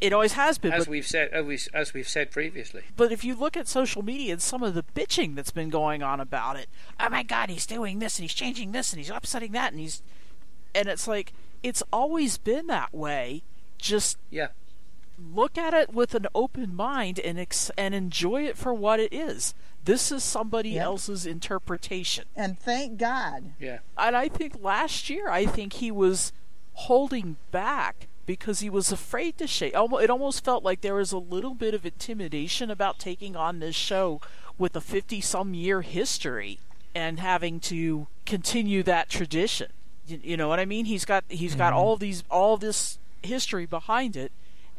it always has been as but we've said, as we've, as we've said previously. But if you look at social media and some of the bitching that's been going on about it, oh my god, he's doing this and he's changing this and he's upsetting that and he's and it's like it's always been that way. Just Yeah, look at it with an open mind and ex- and enjoy it for what it is. This is somebody Yep. else's interpretation. And thank God. yeah. And I think last year, I think he was holding back because he was afraid to shake. Almo- It almost felt like there was a little bit of intimidation about taking on this show with a 50 some year history and having to continue that tradition. You, you know what I mean? He's got he's got mm-hmm. all these all this history behind it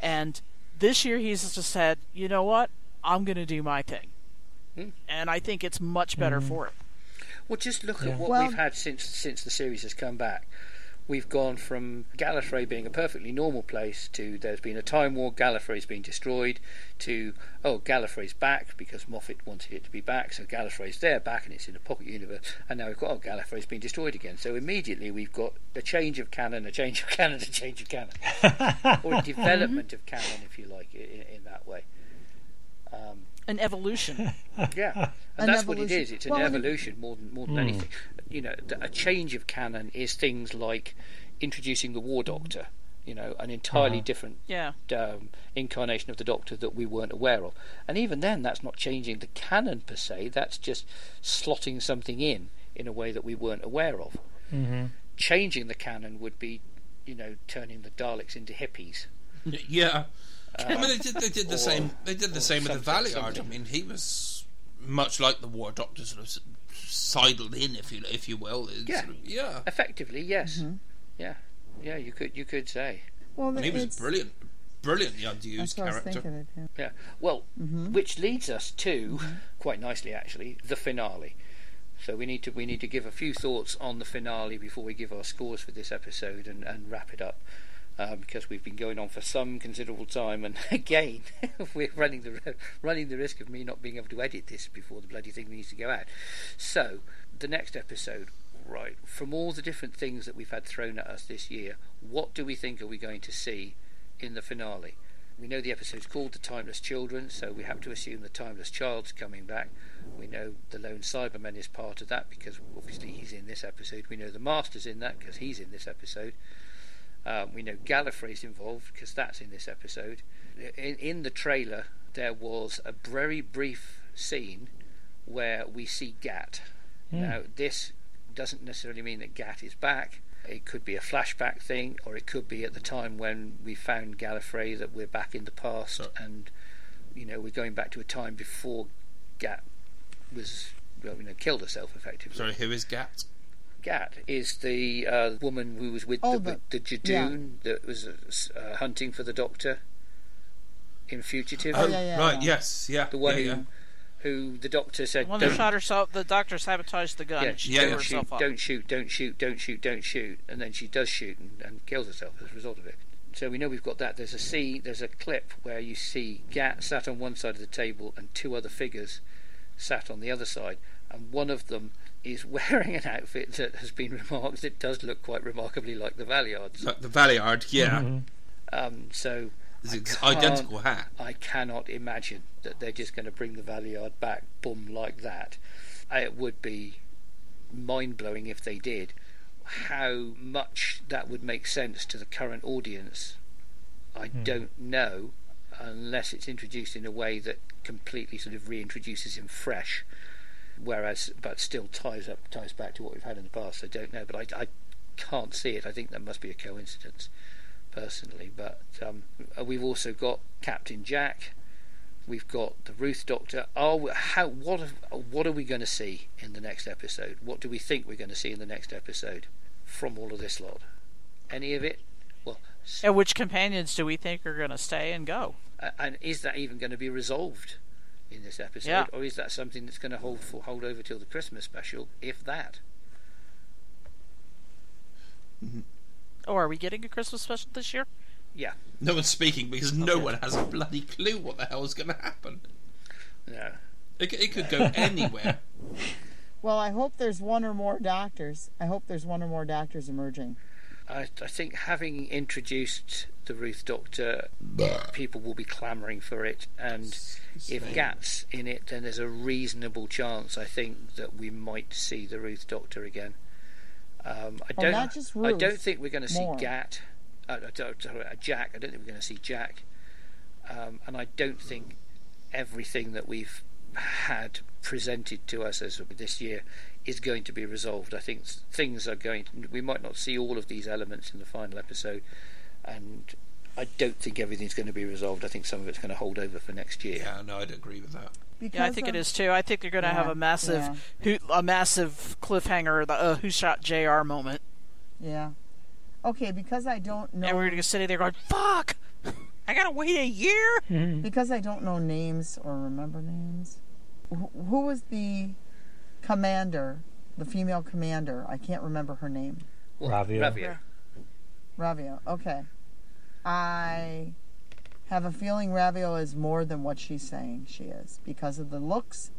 and this year he's just said, "You know what? I'm going to do my thing." Hmm. And I think it's much better for it. Well, just look Yeah. at what Well- we've had since since the series has come back. We've gone from Gallifrey being a perfectly normal place to there's been a time war, Gallifrey's been destroyed, to oh Gallifrey's back because Moffat wanted it to be back, so Gallifrey's there back and it's in a pocket universe, and now we've got oh Gallifrey's been destroyed again. So immediately we've got a change of canon, a change of canon, a change of canon, or a development of canon, if you like, in, in that way. Um, An evolution. yeah, An and that's what it evolution. is. It's an Well, evolution more than more than anything. You know, a change of canon is things like introducing the War Doctor. You know, an entirely Uh-huh. different yeah. um, incarnation of the Doctor that we weren't aware of. And even then, that's not changing the canon per se. That's just slotting something in in a way that we weren't aware of. hmm Changing the canon would be, you know, turning the Daleks into hippies. Yeah. I mean, they did, they did the or- same. They did the same with the something, Valeyard. I mean, he was much like the War Doctor, sort of sidled in, if you if you will. It's Yeah. sort of- yeah. Effectively, yes. Mm-hmm. Yeah, yeah. You could you could say. Well, And he was it's- brilliant, brilliantly That's unused what I was character. thinking of him. Yeah. Well, Mm-hmm. which leads us to quite nicely, actually, the finale. So we need to we need to give a few thoughts on the finale before we give our scores for this episode and, and wrap it up. Um, because we've been going on for some considerable time, and again, we're running the running the risk of me not being able to edit this before the bloody thing needs to go out. So, the next episode, right? From all the different things that we've had thrown at us this year, what do we think are we going to see in the finale? We know the episode's called The Timeless Children, so we have to assume the Timeless Child's coming back. We know the Lone Cyberman is part of that because obviously he's in this episode. We know the Master's in that because he's in this episode. Um, we know Gallifrey's involved because that's in this episode. In, in the trailer, there was a very brief scene where we see Gat. Now, this doesn't necessarily mean that Gat is back. It could be a flashback thing, or it could be at the time when we found Gallifrey that we're back in the past, So- and you know we're going back to a time before Gat was well, you know, killed herself effectively. Sorry, who is Gat? Gat is the uh, woman who was with Oh, the, the- the, Judoon that was uh, hunting for the Doctor in Fugitive. Oh, yeah, yeah, right. yeah. Yes. Yeah. the one yeah, who, yeah. who the Doctor said, When they "Don't shot herself, the doctor sabotaged the gun yeah, she yeah, yeah. don't shoot, herself up. don't shoot, don't shoot, don't shoot, don't shoot, and then she does shoot and, and kills herself as a result of it. So we know we've got that. There's a scene, there's a clip where you see Gat sat on one side of the table and two other figures sat on the other side, and one of them is wearing an outfit that has been remarked. It does look quite remarkably like the Valeyards. Like the Valeyard, yeah, Mm-hmm. Um, so it's I identical hat. I cannot imagine that they're just going to bring the Valeyard back, boom, like that. Uh, It would be mind blowing if they did. How much that would make sense to the current audience, I don't know, unless it's introduced in a way that completely sort of reintroduces him fresh. Whereas, but still ties up, ties back to what we've had in the past. I don't know, but I, I can't see it. I think that must be a coincidence, personally. But um, we've also got Captain Jack. We've got the Ruth Doctor. Are we, how what are, what are we going to see in the next episode? What do we think we're going to see in the next episode from all of this lot? Any of it? Well, And which companions do we think are going to stay and go? uh, and is that even going to be resolved in this episode, Yeah. or is that something that's going to hold for, hold over till the Christmas special, if that? Mm-hmm. Oh, are we getting a Christmas special this year? Yeah, No one's speaking because no one has a bloody clue what the hell is going to happen. no. It, it could go anywhere. Well, I hope there's one or more doctors. I hope there's one or more doctors emerging. I, I think having introduced the Ruth Doctor, people will be clamouring for it, and if Gat's in it, then there's a reasonable chance. I think that we might see the Ruth Doctor again. Um, I don't. not I don't think we're going to see more. Gat. Uh, sorry, sorry, uh, Jack. I don't think we're going to see Jack, um, and I don't think everything that we've had presented to us as of this year is going to be resolved. I think things are going. we might not see all of these elements in the final episode, and I don't think everything's going to be resolved. I think some of it's going to hold over for next year. Yeah, no, I'd agree with that. Because Yeah, I think it of- is too. I think they're going to have a massive, who, a massive cliffhanger, the uh, "Who shot Jr." moment, Yeah. Okay, because I don't know. and we're going to sit there going, "Fuck! I got to wait a year." Hmm. because I don't know names or remember names. Who, who was the commander, the female commander? I can't remember her name. Well, Ravio. Ravio. Okay. I have a feeling Ravio is more than what she's saying she is because of the looks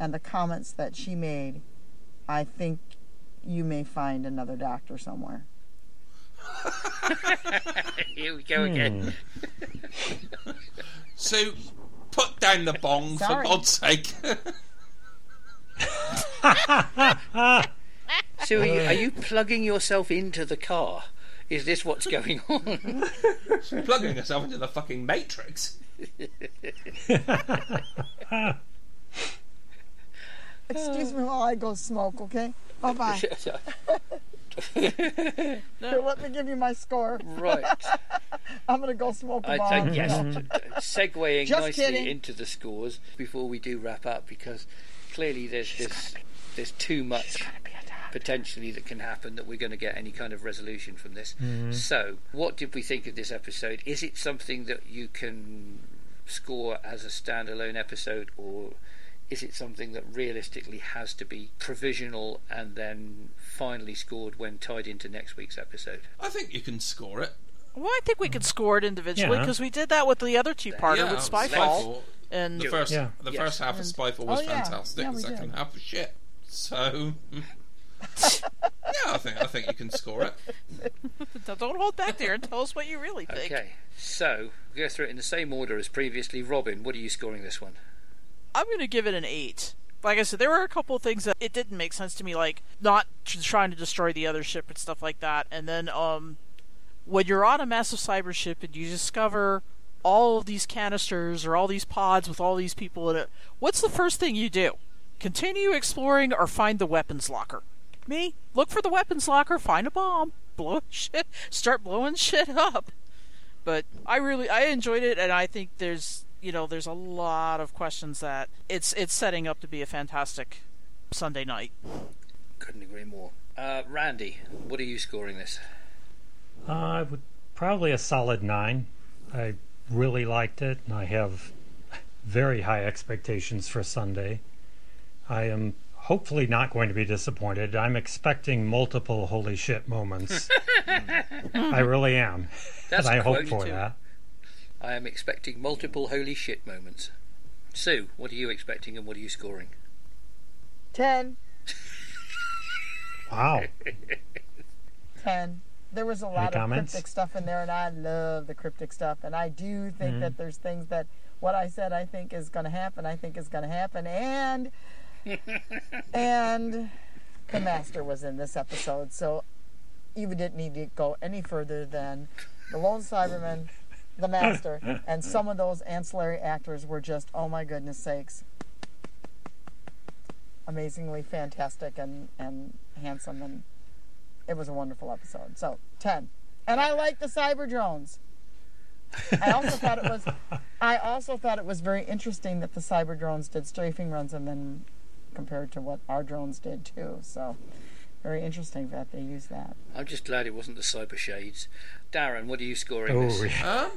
and the comments that she made. I think you may find another doctor somewhere. Here we go hmm. again. So, put down the bong Sorry. for God's sake. So, are you, are you plugging yourself into the car? Is this what's going on? Plugging yourself into the fucking Matrix. Excuse me while I go smoke, okay? Bye bye. Here, let me give you my score. right. I'm gonna go smoke a I bong. think yes. Segueing Just nicely kidding. into the scores before we do wrap up, because clearly there's there's there's too much potentially that can happen that we're going to get any kind of resolution from this. So, what did we think of this episode? Is it something that you can score as a standalone episode, or is it something that realistically has to be provisional and then finally scored when tied into next week's episode? I think you can score it. Well, I think we could score it individually Yeah. because we did that with the other two-parter yeah, with Spyfall, and The first, Yeah. the Yes. first half of And- Spyfall was oh, fantastic. Yeah, the second did. half was shit. So, yeah, I think I think you can score it. don't hold back there and tell us what you really think. Okay, so we'll go through it in the same order as previously. Robin, what are you scoring this one? I'm going to give it an eight. Like I said, there were a couple of things that it didn't make sense to me, like not tr- trying to destroy the other ship and stuff like that. And then, um, when you're on a massive cyber ship and you discover all of these canisters or all these pods with all these people in it, what's the first thing you do? Continue exploring or find the weapons locker? Me? Look for the weapons locker, find a bomb, blow shit, start blowing shit up. But I really I enjoyed it, and I think there's you know there's a lot of questions that it's it's setting up to be a fantastic Sunday night. Couldn't agree more. Uh, Randy, what are you scoring this? Uh, I would probably a solid nine. I really liked it, and I have very high expectations for Sunday. I am hopefully not going to be disappointed. I'm expecting multiple holy shit moments. I really am. That's and I a hope for too. that. I am expecting multiple holy shit moments. Sue, what are you expecting and what are you scoring? Ten. Wow. 10. There was a lot of comments? cryptic stuff in there, and I love the cryptic stuff. And I do think Mm-hmm. that there's things that what I said I think is going to happen, I think is going to happen. And, and the Master was in this episode. So you didn't need to go any further than the Lone Cyberman, the Master, and some of those ancillary actors were just, oh my goodness sakes, amazingly fantastic and, and handsome and it was a wonderful episode. So ten, and I like the cyber drones. I also thought it was. I also thought it was very interesting that the cyber drones did strafing runs and then compared to what our drones did too. So very interesting that they use that. I'm just glad it wasn't the cyber shades. Darren, what are you scoring Oh, this? yeah. Um,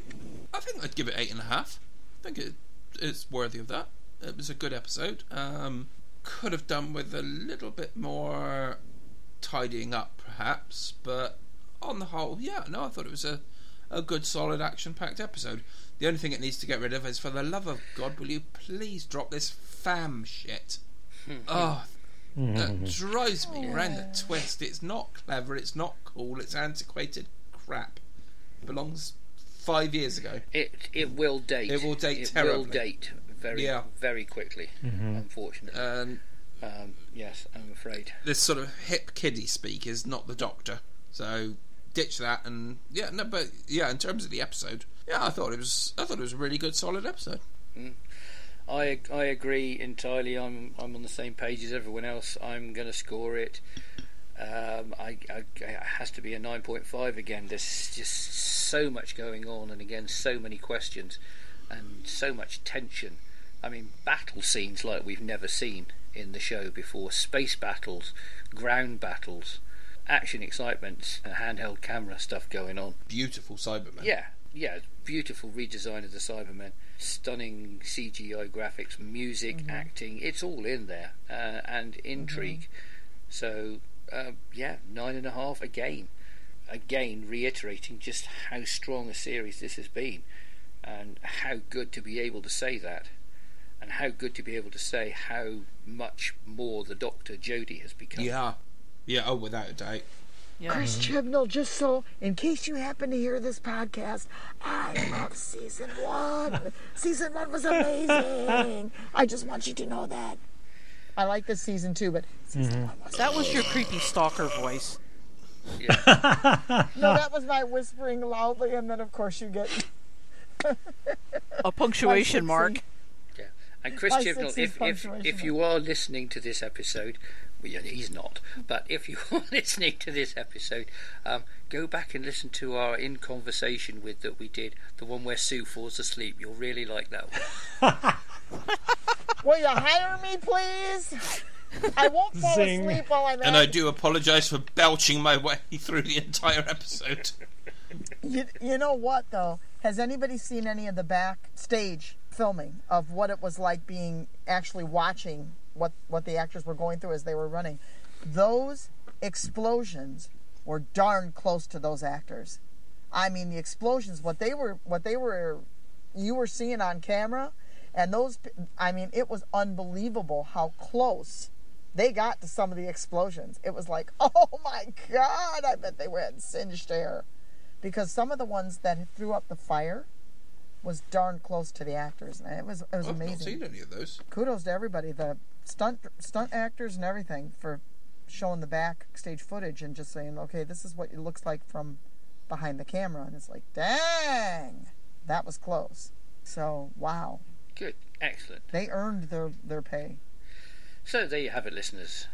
I think I'd give it eight and a half. I think it, it's worthy of that. It was a good episode. Um, could have done with a little bit more tidying up, perhaps, but on the whole, yeah, no, I thought it was a, a good, solid, action-packed episode. The only thing it needs to get rid of is, for the love of God, will you please drop this fam shit? oh, Mm-hmm, that mm-hmm. drives me oh, round the twist. It's not clever. It's not cool. It's antiquated crap. belongs five years ago. It it will date. It will date It terribly. will date very Yeah. very quickly. Mm-hmm. Unfortunately, And um, yes, I'm afraid. this sort of hip kiddie speak is not the Doctor. So ditch that. And yeah, no, but yeah, in terms of the episode, yeah, I thought it was. I thought it was a really good, solid episode. Mm. I I agree entirely. I'm I'm on the same page as everyone else. I'm going to score it. Um, I, I it has to be a 9.5 again. There's just so much going on, and again, so many questions, and so much tension. I mean, battle scenes like we've never seen in the show before. Space battles, ground battles, action excitement, handheld camera stuff going on. Beautiful Cybermen. Yeah, yeah, beautiful redesign of the Cybermen, stunning CGI graphics, music, acting, it's all in there, uh, and intrigue. So, uh, yeah, nine and a half again. Again, reiterating just how strong a series this has been, and how good to be able to say that, and how good to be able to say how much more the Doctor Jodie has become. Yeah. Yeah. Oh, without a doubt. Yeah. Chris mm-hmm. Chibnall, just so in case you happen to hear this podcast, I love season one. season one was amazing. I just want you to know that. I like this season two, but season mm-hmm. one was That was your creepy stalker voice. no, that was my whispering loudly, and then of course you get A punctuation mark. Yeah. And Chris My Chibnall, if, if, if you are listening to this episode, well, yeah, he's not, but if you are listening to this episode, um, go back and listen to our In Conversation with that we did, the one where Sue falls asleep. You'll really like that one. Will you hire me, please? I won't fall Zing. asleep while I'm And at I do apologise for belching my way through the entire episode. You, you know what though? Has anybody seen any of the backstage filming of what it was like being actually watching what what the actors were going through as they were running? Those explosions were darn close to those actors. I mean, the explosions, what they were, what they were, you were seeing on camera, and those, I mean, it was unbelievable how close they got to some of the explosions. It was like, oh my god! I bet they were had singed hair because some of the ones that threw up the fire was darn close to the actors, and it was it was I've not amazing. seen any of those. Kudos to everybody, the stunt stunt actors and everything for showing the backstage footage and just saying, okay, this is what it looks like from behind the camera, and it's like, dang, that was close. So wow, Good, excellent. they earned their their pay. So there you have it, listeners.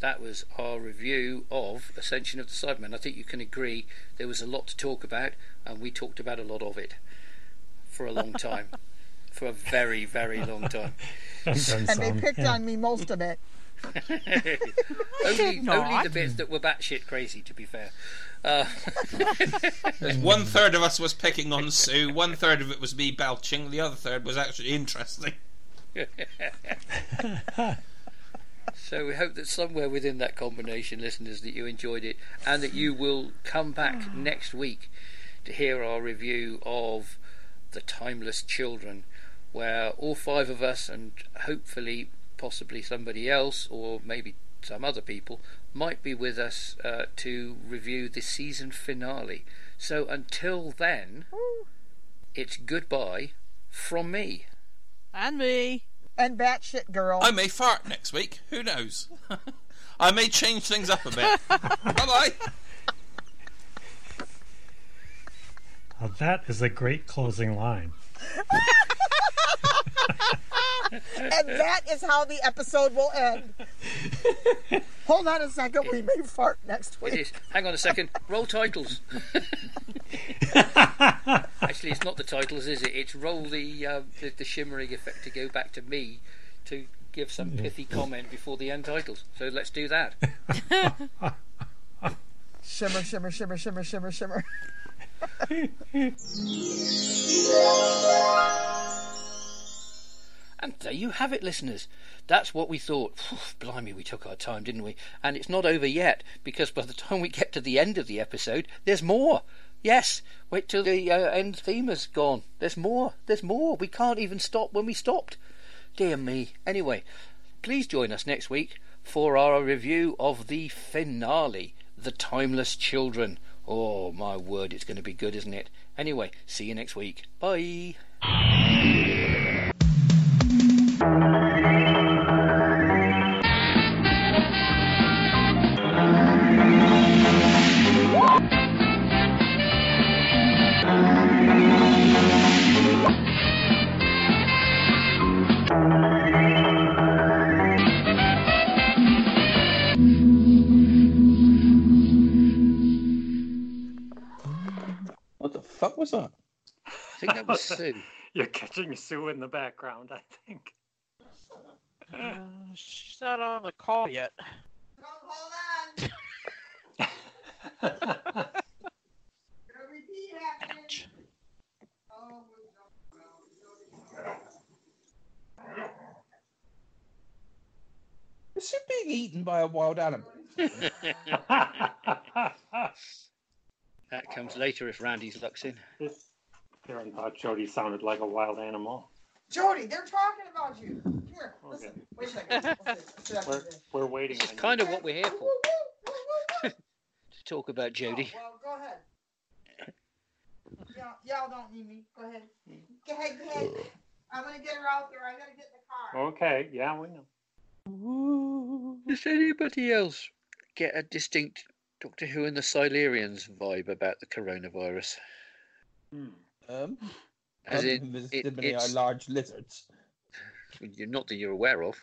That was our review of Ascension of the Cybermen. I think you can agree there was a lot to talk about, and we talked about a lot of it for a long time. for a very, very long time. And, And they picked yeah. on me most of it. only, only the bits that were batshit crazy, to be fair. Uh, one third of us was picking on Sue, one third of it was me belching, the other third was actually interesting. So we hope that somewhere within that combination, listeners, that you enjoyed it and that you will come back next week to hear our review of The Timeless Children, where all five of us and hopefully possibly somebody else or maybe some other people might be with us uh, to review the season finale. So until then, it's goodbye from me. And me. And batshit girl. I may fart next week. Who knows? I may change things up a bit. bye bye. Now, that is a great closing line. and that is how the episode will end. Hold on a second. We may fart next week. is. Hang on a second. Roll titles. Actually, it's not the titles, is it? It's roll the, uh, the the shimmering effect to go back to me to give some pithy comment before the end titles. So let's do that. Shimmer, shimmer, shimmer, shimmer, shimmer, shimmer. And there you have it, listeners. That's what we thought. Phew, blimey, we took our time, didn't we? And it's not over yet, because by the time we get to the end of the episode, there's more. Yes, wait till the uh, end theme is gone. There's more. There's more. We can't even stop when we stopped. Dear me. Anyway, please join us next week for our review of the finale, The Timeless Children. Oh, my word, it's going to be good, isn't it? Anyway, see you next week. Bye. The was that? I think that was Sue. You're catching Sue in the background, I think. Uh, she's not on the call yet. Hold on. Ouch. Is it being eaten by a wild animal? That comes later if Randy's luck's in. this Karen thought Jody sounded like a wild animal. Jody, they're talking about you. Here, listen. Wait a second. Let's see. Let's see We're, we're waiting. This is on kind of what we're here for, to talk about Jody. Oh, well, go ahead. Y'all, y'all don't need me. Go ahead. Go ahead, go ahead. I'm gonna get her out there. I gotta get in the car. Okay, yeah, we know. Does anybody else get a distinct Doctor Who and the Silurians vibe about the coronavirus? Hmm. Um, As in, haven't it- many it's- large lizards. You're not that you're aware of.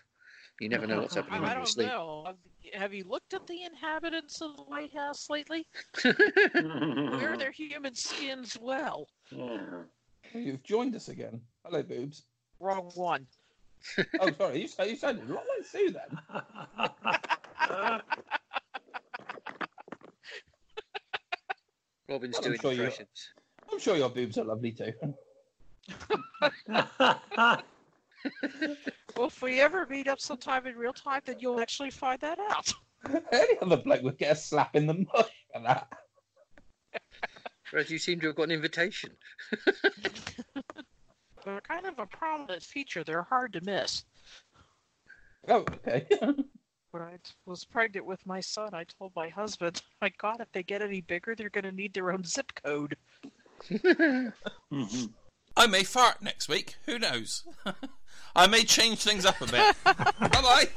You never know what's happening I when you're don't asleep. know. Have- Have you looked at the inhabitants of the White House lately? Wear their human skins well. You've joined us again. Hello, boobs. Wrong one. Oh, sorry. You, sa- you sounded a lot like Sue then. Robin's I'm doing sure impressions. I'm sure your boobs are lovely too. Well, if we ever meet up sometime in real time, then you'll actually find that out. Any other bloke would get a slap in the mush for that. Whereas you seem to have got an invitation. They're kind of a prominent feature. They're hard to miss. Oh, okay. When I was pregnant with my son, I told my husband, "My God, if they get any bigger, they're going to need their own zip code." Mhm. I may fart next week. Who knows? I may change things up a bit. bye bye.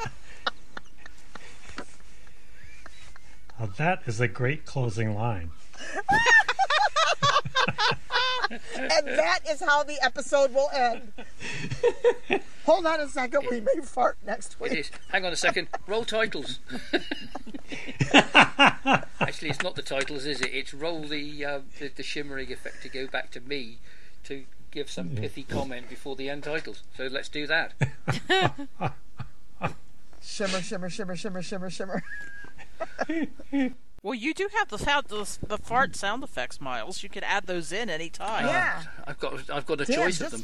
Now, that is a great closing line. And that is how the episode will end. Hold on a second. We may fart next It week. is. Hang on a second. Roll titles. Actually, it's not the titles, is it? It's roll the, uh, the the shimmering effect to go back to me to give some pithy comment before the end titles. So let's do that. Shimmer, shimmer, shimmer, shimmer, shimmer, shimmer. Well, you do have the sound, the, the fart sound effects, Miles. You can add those in any time. Yeah. I've got I've got a Dan, choice of them.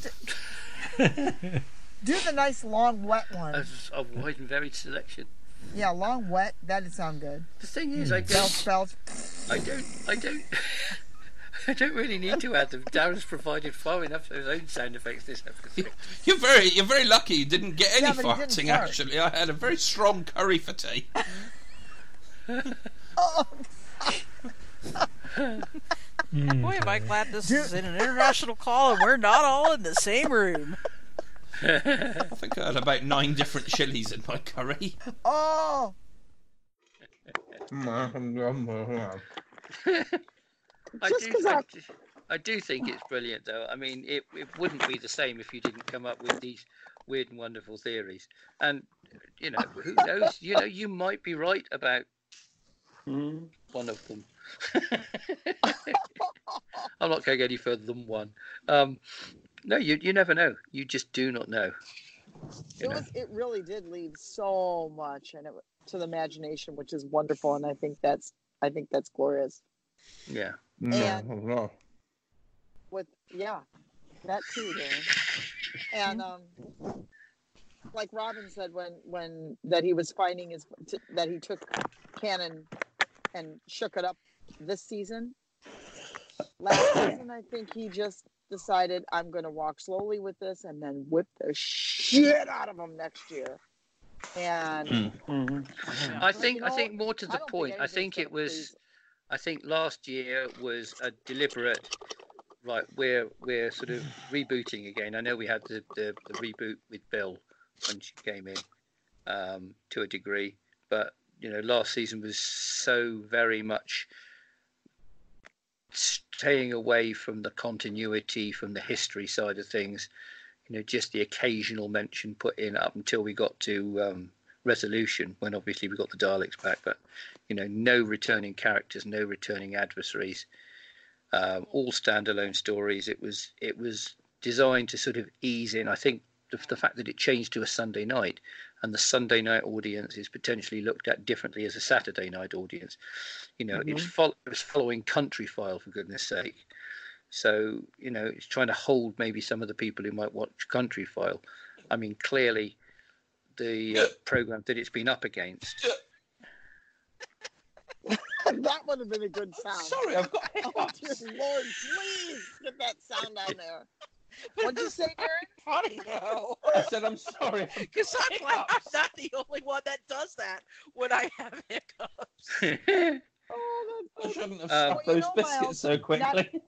just do the nice long wet one. A, a wide and varied selection. Yeah, long wet. That'd sound good. The thing is, hmm. I don't, belch. I don't, I don't, I don't really need to add them. Darren's provided far enough of his own sound effects this episode. You're very, you're very lucky you didn't get any Yeah, but didn't farting. Actually, I had a very strong curry for tea. Oh, Boy, am I glad this is in an international call and we're not all in the same room. I think I had about nine different chilies in my curry. oh. I Just do, 'cause I, I- do- I do think it's brilliant, though. I mean, it, it wouldn't be the same if you didn't come up with these weird and wonderful theories. And you know, who knows? You know, you might be right about one of them. I'm not going any further than one. Um, no, you you never know. You just do not know. It know. was. It really did leave so much, and it to the imagination, which is wonderful. And I think that's. I think that's glorious. Yeah. And- With yeah, that too, Darren. And um, like Robin said when when that he was finding his t- that he took Cannon and shook it up this season. Last season, I think he just decided I'm going to walk slowly with this and then whip the shit out of him next year. And I think You I think more to the don't point. I think it was. please- I think last year was a deliberate. Right, we're we're sort of rebooting again. I know we had the, the, the reboot with Bill when she came in, um, to a degree, but you know, last season was so very much staying away from the continuity, from the history side of things. You know, just the occasional mention put in up until we got to um, resolution, when obviously we got the Daleks back, but you know, no returning characters, no returning adversaries, um, all standalone stories. It was it was designed to sort of ease in. I think the, the fact that it changed to a Sunday night, and the Sunday night audience is potentially looked at differently as a Saturday night audience. You know, it's fol- it's following Countryfile for goodness sake. So you know, it's trying to hold maybe some of the people who might watch Countryfile. I mean, clearly, the uh, program that it's been up against that would have been a good sound. Sorry, I've got Oh, hiccups. dear Lord, please get that sound down there. What'd you say, Darren? Funny though, I said I'm sorry. Because I'm glad I'm not the only one that does that when I have hiccups. Oh, I that's shouldn't have Um, stuffed Well, you those know, biscuits Miles, so quickly.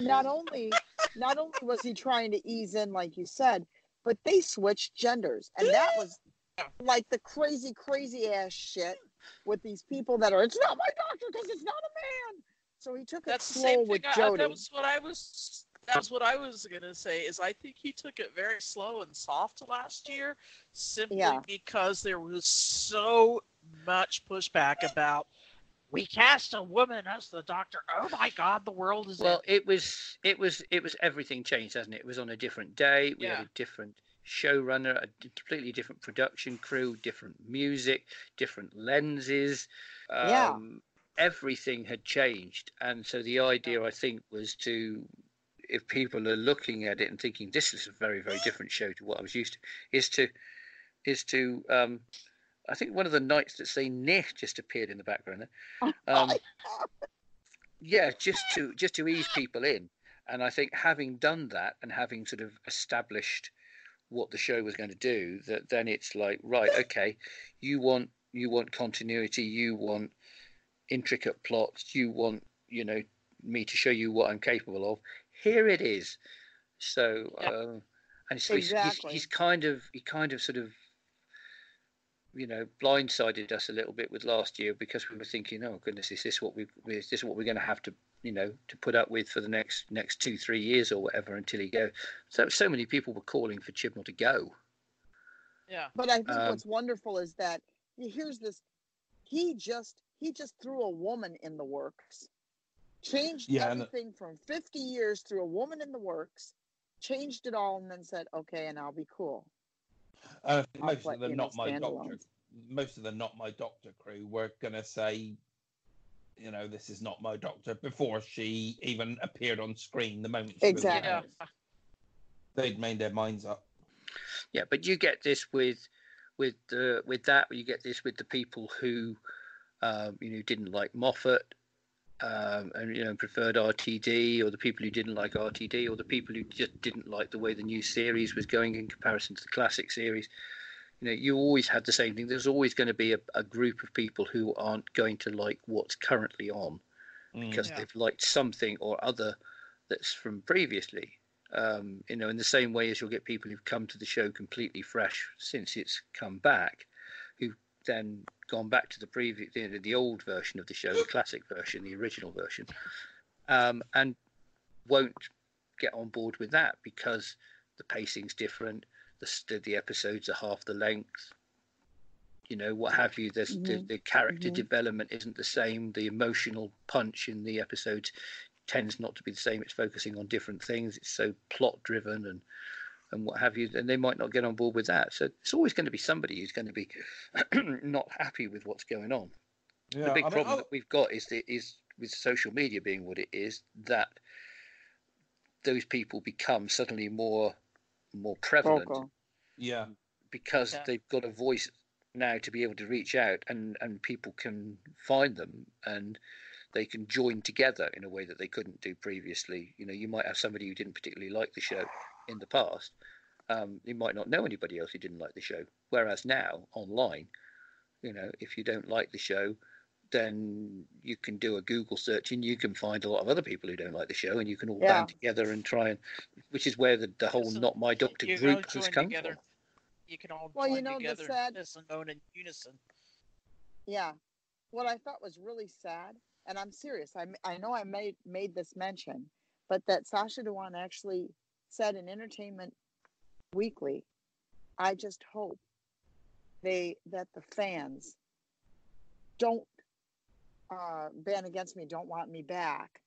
not only not only was he trying to ease in like you said but they switched genders and that was like the crazy crazy ass shit with these people that are it's not my doctor because it's not a man so he took That's it the slow same with thing. I, Jody. that was what I was. That's what I was gonna say. Is I think he took it very slow and soft last year, simply Yeah. because there was so much pushback about we cast a woman as the doctor. Oh my God, the world is Well, it was it was it was everything changed, hasn't it? It was on a different day. We Yeah. had a different showrunner, a completely different production crew, different music, different lenses. Um, Yeah. Everything had changed, and so the idea, I think, was to, if people are looking at it and thinking this is a very very different show to what I was used to, is to, is to. Um, I think one of the nights that say Nick just appeared in the background. there. Um, yeah just to just to ease people in and i think having done that and having sort of established what the show was going to do that then it's like right okay you want you want continuity you want intricate plots you want you know me to show you what i'm capable of here it is so Yeah. um and so he's, he's, he's kind of he kind of sort of you know blindsided us a little bit with last year because we were thinking oh goodness is this what we is this is what we're going to have to you know to put up with for the next next two three years or whatever until he goes so so many people were calling for chibnall to go yeah. But I think Um, what's wonderful is that here's this he just he just threw a woman in the works. Changed Yeah, and- everything from 50 years threw a woman in the works, changed it all and then said, "Okay, and I'll be cool." Uh, most of the not my standalone. doctor, most of the not my doctor crew were gonna say, you know, this is not my doctor before she even appeared on screen. The moment she Exactly. was Yeah. they'd made their minds up. yeah but you get this with with uh, with that, you get this with the people who um, you know didn't like Moffat um, and you know preferred RTD, or the people who didn't like RTD, or the people who just didn't like the way the new series was going in comparison to the classic series. You know, you always had the same thing. There's always going to be a, a group of people who aren't going to like what's currently on because Yeah. they've liked something or other that's from previously. Um, you know, in the same way as you'll get people who've come to the show completely fresh since it's come back, who've then gone back to the previous, you know, the old version of the show, the classic version, the original version, um, and won't get on board with that because the pacing's different, the the episodes are half the length, you know, what have you. There's the, the character development isn't the same. The emotional punch in the episodes tends not to be the same. It's focusing on different things. It's so plot driven and and what have you. And they might not get on board with that. So it's always going to be somebody who's going to be not happy with what's going on. Yeah, the big I mean, problem oh, that we've got is the, is with social media being what it is that those people become suddenly more more prevalent Vocal. yeah, because Yeah. they've got a voice now to be able to reach out and and people can find them and they can join together in a way that they couldn't do previously you know you might have somebody who didn't particularly like the show in the past um, you might not know anybody else who didn't like the show whereas now online you know if you don't like the show then you can do a google search and you can find a lot of other people who don't like the show and you can all Yeah. band together and try and which is where the, the whole So not my doctor you can all group has join come together. from You can all Well, you know, the together sad- as in unison. Yeah. What I thought was really sad, and I'm serious. I, I know I made made this mention, but that Sacha Dhawan actually said in Entertainment Weekly, I just hope they that the fans don't uh, ban against me, don't want me back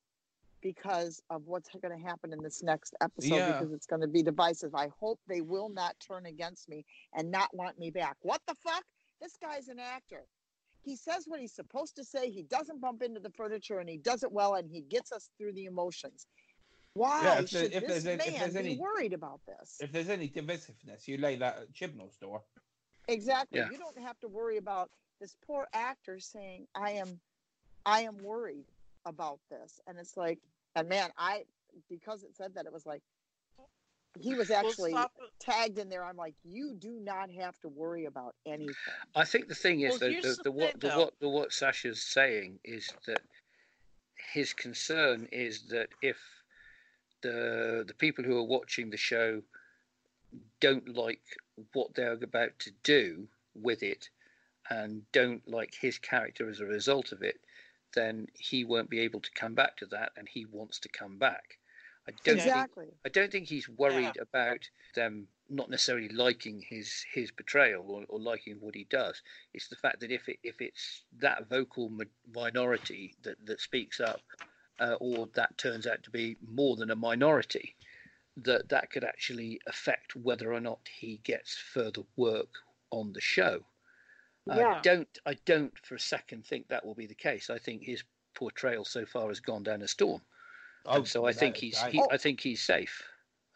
because of what's going to happen in this next episode Yeah. because it's going to be divisive. I hope they will not turn against me and not want me back. What the fuck? This guy's an actor. He says what he's supposed to say. He doesn't bump into the furniture and he does it well and he gets us through the emotions. Why Yeah, if there- should if this there's any- if man there's be worried about this? if there's any divisiveness, you lay that at Chibnall's door. Exactly. Yeah. You don't have to worry about this poor actor saying, "I am, I am worried about this," and it's like, and man, I because it said that it was like he was actually stop- tagged in there. I'm like, you do not have to worry about anything. I think the thing is Well, that the, the the, what the what the what Sacha's saying is that his concern is that if the the people who are watching the show don't like what they're about to do with it and don't like his character as a result of it, then he won't be able to come back to that, and he wants to come back. I don't think exactly. I don't think he's worried about them not necessarily liking his his portrayal or, or liking what he does. It's the fact that if it, if it's that vocal minority that, that speaks up, uh, or that turns out to be more than a minority, that that could actually affect whether or not he gets further work on the show. I don't I don't for a second think that will be the case. I think his portrayal so far has gone down a storm. And so I without think he's doubt. he, I think he's safe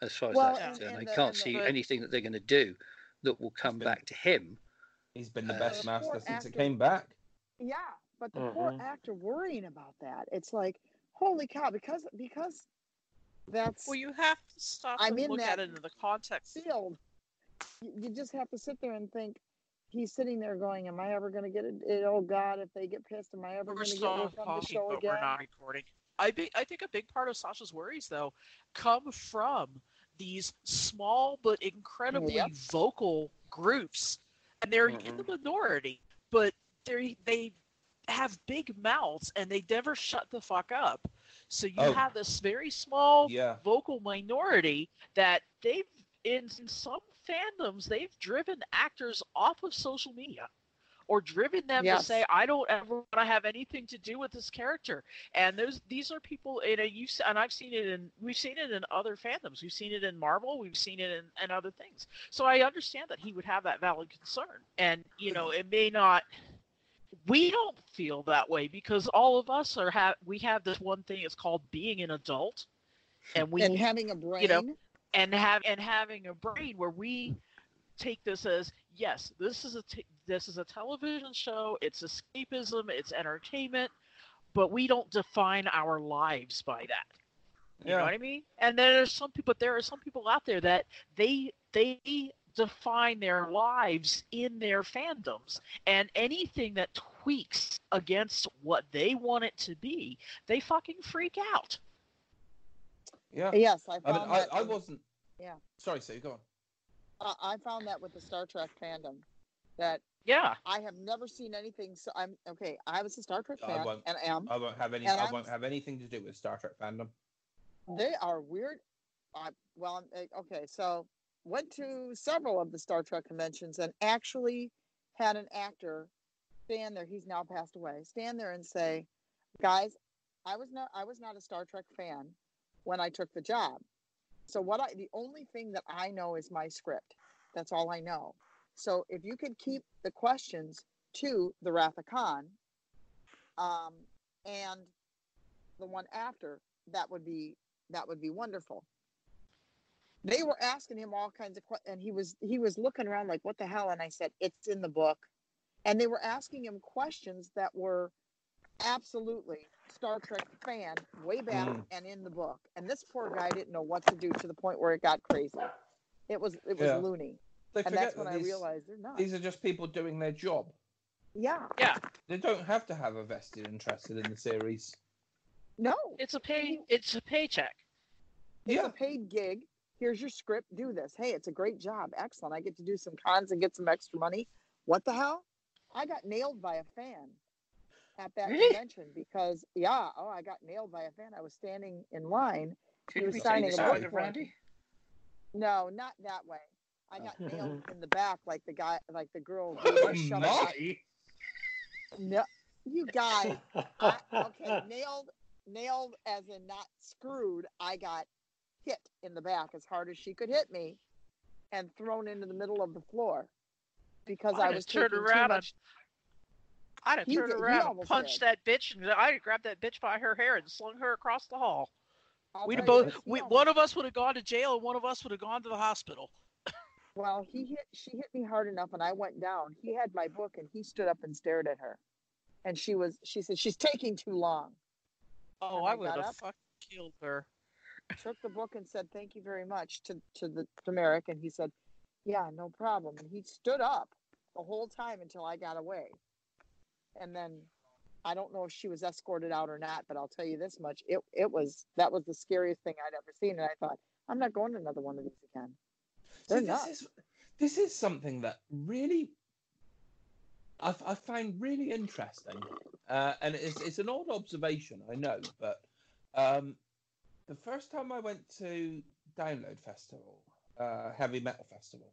as far as Well, that's concerned. I the- can't and the- see but- anything that they're going to do that will come been- back to him. He's been the Uh, best the master poor since it actor- came back. Yeah, but the poor Mhm. actor worrying about that. It's like, holy cow, because because that's Well, you have to stop I'm and in look that at it in the context. field. You, you just have to sit there and think. He's sitting there going, "Am I ever going to get it? it? Oh God, if they get pissed, am I ever going to get still work on the talking, show but again?" we're not recording. I be, I think a big part of Sacha's worries, though, come from these small but incredibly Yep. vocal groups, and they're in the minority, but they they have big mouths and they never shut the fuck up. So you Oh. have this very small Yeah. vocal minority that they've in, in some fandoms they've driven actors off of social media or driven them to say I don't ever want to have anything to do with this character. And those these are people you know you and I've seen it in we've seen it in other fandoms. We've seen it in Marvel. We've seen it in, in other things. So I understand that he would have that valid concern. And you know mm-hmm. it may not. We don't feel that way because all of us are have we have this one thing. It's called being an adult, and we and having a brain. you know, and have and having a brain where we take this as yes, this is a t- this is a television show. It's escapism. It's entertainment, but we don't define our lives by that. You know what I mean? And there's some people. There are some people out there that they they define their lives in their fandoms, and anything that tweaks against what they want it to be, they fucking freak out. Yeah. Yes, I I found mean, I, that. I in- wasn't. Yeah. Sorry, Sue, go on. I I found that with the Star Trek fandom, that Yeah, I have never seen anything. So I'm okay. I was a Star Trek I fan, won't. and am. I won't have any. I I'm- won't have anything to do with Star Trek fandom. They are weird. I, well, I'm, uh, okay, so went to several of the Star Trek conventions and actually had an actor stand there. He's now passed away. Stand there and say, "Guys, I was not I was not a Star Trek fan when I took the job. So what I the only thing that I know is my script. That's all I know. So if you could keep the questions to the Wrath of Khan, um, and the one after, that would be that would be wonderful. They were asking him all kinds of questions, and he was he was looking around like, "What the hell?" And I said, "It's in the book." And they were asking him questions that were absolutely Star Trek fan way back Mm. and in the book. And this poor guy didn't know what to do to the point where it got crazy. It was it was Yeah. loony, They and that's when that these, I realized they're not. these are just people doing their job. Yeah. Yeah, They don't have to have a vested interest in the series. no, it's a pay. It's a paycheck. It's Yeah. a paid gig. Here's your script. Do this. Hey, it's a great job. Excellent. I get to do some cons and get some extra money. What the hell? I got nailed by a fan at that Really? convention because yeah, oh, I got nailed by a fan. I was standing in line. Should was signing a book of. Randy? No, not that way. I Oh. got nailed in the back like the guy, like the girl. Oh Shut up. my! No, you guys. I, okay, nailed, nailed as in not screwed. I got hit in the back as hard as she could hit me, and thrown into the middle of the floor because I'd I was turned around too much. I'd have He turned did- around and punched did. that bitch, and I'd have grabbed that bitch by her hair and slung her across the hall. I'll We'd have tell you both. We, one of us would have gone to jail, and one of us would have gone to the hospital. Well, he hit. She hit me hard enough, and I went down. He had my book, and he stood up and stared at her, and she was. She said, "She's taking too long." Oh, I I would have fucking killed her. took the book and said thank you very much to to the to Merrick, and he said, "Yeah, no problem." And he stood up the whole time until I got away, and then I don't know if she was escorted out or not, but I'll tell you this much: it it was that was the scariest thing I'd ever seen, and I thought I'm not going to another one of these again. They're See, this nuts. is this is something that really I've, I find really interesting, uh, and it's it's an odd observation, I know, but um, the first time I went to Download Festival, uh, Heavy Metal Festival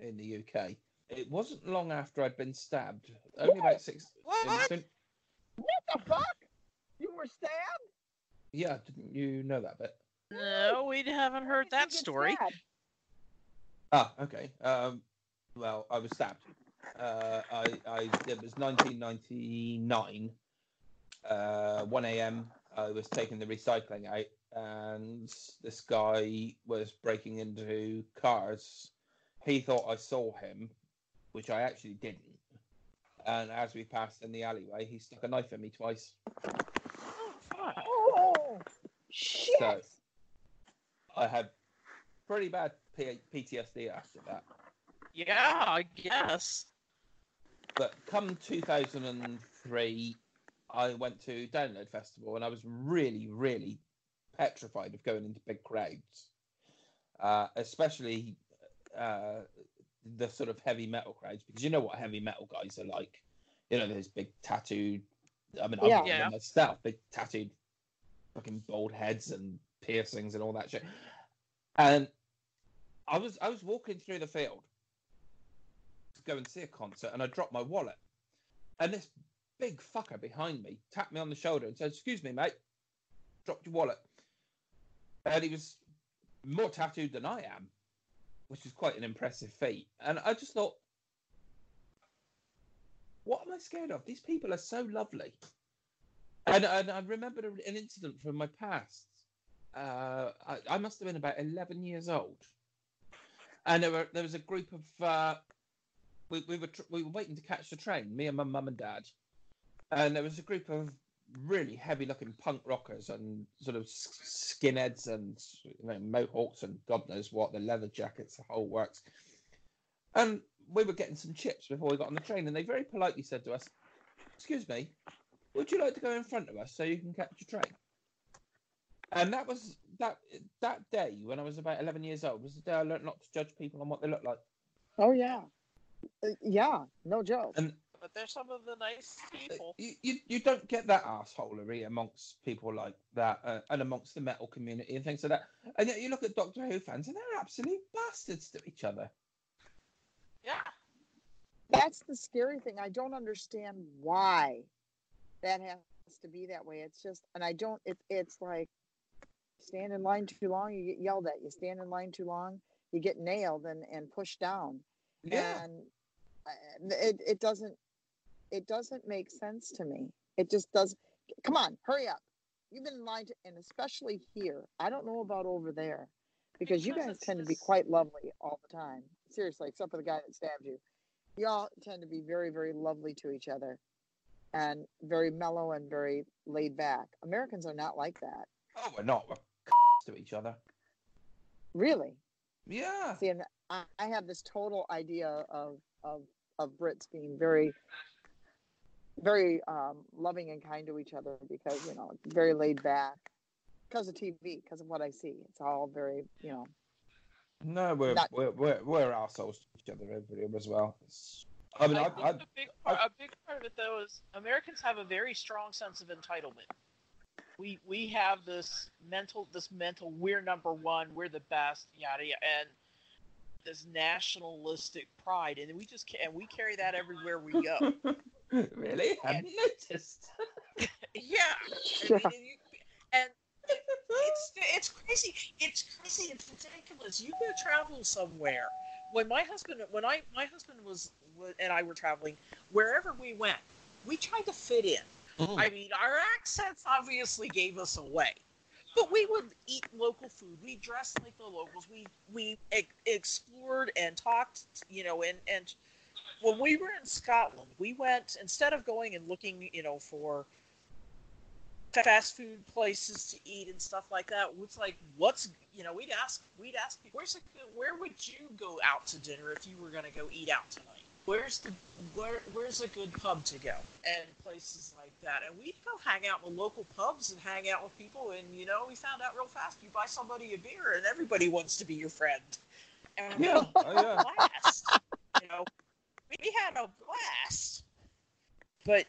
in the UK, it wasn't long after I'd been stabbed. Only about six. What? in- What the fuck? You were stabbed? yeah, didn't you know that bit? No, we haven't heard Why did you that story. stabbed? Ah, okay. Um, well, I was stabbed. Uh, I, I, it was 1999. Uh, 1 a.m. I was taking the recycling out, and this guy was breaking into cars. He thought I saw him, which I actually didn't. And as we passed in the alleyway, he stuck a knife in me twice. Oh, shit! So I had pretty bad P- PTSD after that. Yeah, I guess. But come 2003, I went to Download Festival and I was really, really petrified of going into big crowds, uh, especially uh, the sort of heavy metal crowds, because you know what heavy metal guys are like. You know, there's big tattooed. I mean, I'm Yeah. one of them Yeah. myself, big tattooed, fucking bald heads and piercings and all that shit. And I was I was walking through the field to go and see a concert, and I dropped my wallet. And this big fucker behind me tapped me on the shoulder and said, "Excuse me, mate, dropped your wallet." And he was more tattooed than I am, which is quite an impressive feat. And I just thought, what am I scared of? These people are so lovely. And, and I remembered an incident from my past. Uh, I, I must have been about 11 years old. and there were there was a group of uh, we we were tr- we were waiting to catch the train. Me and my mum and dad, and there was a group of really heavy looking punk rockers and sort of skinheads and you know, mohawks and God knows what the leather jackets, the whole works. And we were getting some chips before we got on the train, and they very politely said to us, "Excuse me, would you like to go in front of us so you can catch your train?" And that was that that day when I was about eleven years old was the day I learned not to judge people on what they look like. Oh yeah, Uh, yeah, no joke. And But they're some of the nice people. you, you, you don't get that assholery amongst people like that uh, and amongst the metal community and things like that. And yet you look at Doctor Who fans and they're absolute bastards to each other. Yeah. That's the scary thing. I don't understand why that has to be that way. It's just, and I don't. It, it's like stand in line too long, you get yelled at. You stand in line too long, you get nailed and and pushed down. Yeah. and uh, it it doesn't it doesn't make sense to me. It just does. Come on, hurry up! You've been in line, to, and especially here. I don't know about over there, because you guys it's tend to be quite lovely all the time. Seriously, except for the guy that stabbed you. Y'all tend to be very, very lovely to each other, and very mellow and very laid back. Americans are not like that, Oh, we're not. We're to each other. really. Yeah. See, and I, I have this total idea of of of Brits being very, very um, loving and kind to each other because you know it's very laid back because of TV, because of what I see. It's all very you know. No, we're Not- we're we're, we're assholes to each other over here as well. It's, I mean, I, I think I, a big part, a big part of it though is Americans have a very strong sense of entitlement. We we have this mental this mental we're number one, we're the best, yada yada, and this nationalistic pride, and we just ca- and we carry that everywhere we go. really I hadn't noticed. yeah, I Yeah. mean, and, you, and it's it's crazy. It's crazy. It's ridiculous. You go travel somewhere. When my husband, when I my husband was and I were traveling, wherever we went, we tried to fit in. Mm. I mean, our accents obviously gave us away, but we would eat local food. We dressed like the locals. We we e- explored and talked, you know, and and when we were in Scotland, we went instead of going and looking, you know, for fast food places to eat and stuff like that. It's like, what's you know, we'd ask we'd ask where's a good, where would you go out to dinner if you were going to go eat out tonight? Where's the where where's a good pub to go and places like that? And we'd go hang out the local pubs and hang out with people. And you know, we found out real fast you buy somebody a beer and everybody wants to be your friend. And Yeah, oh, yeah. blast. you know, we had a blast. But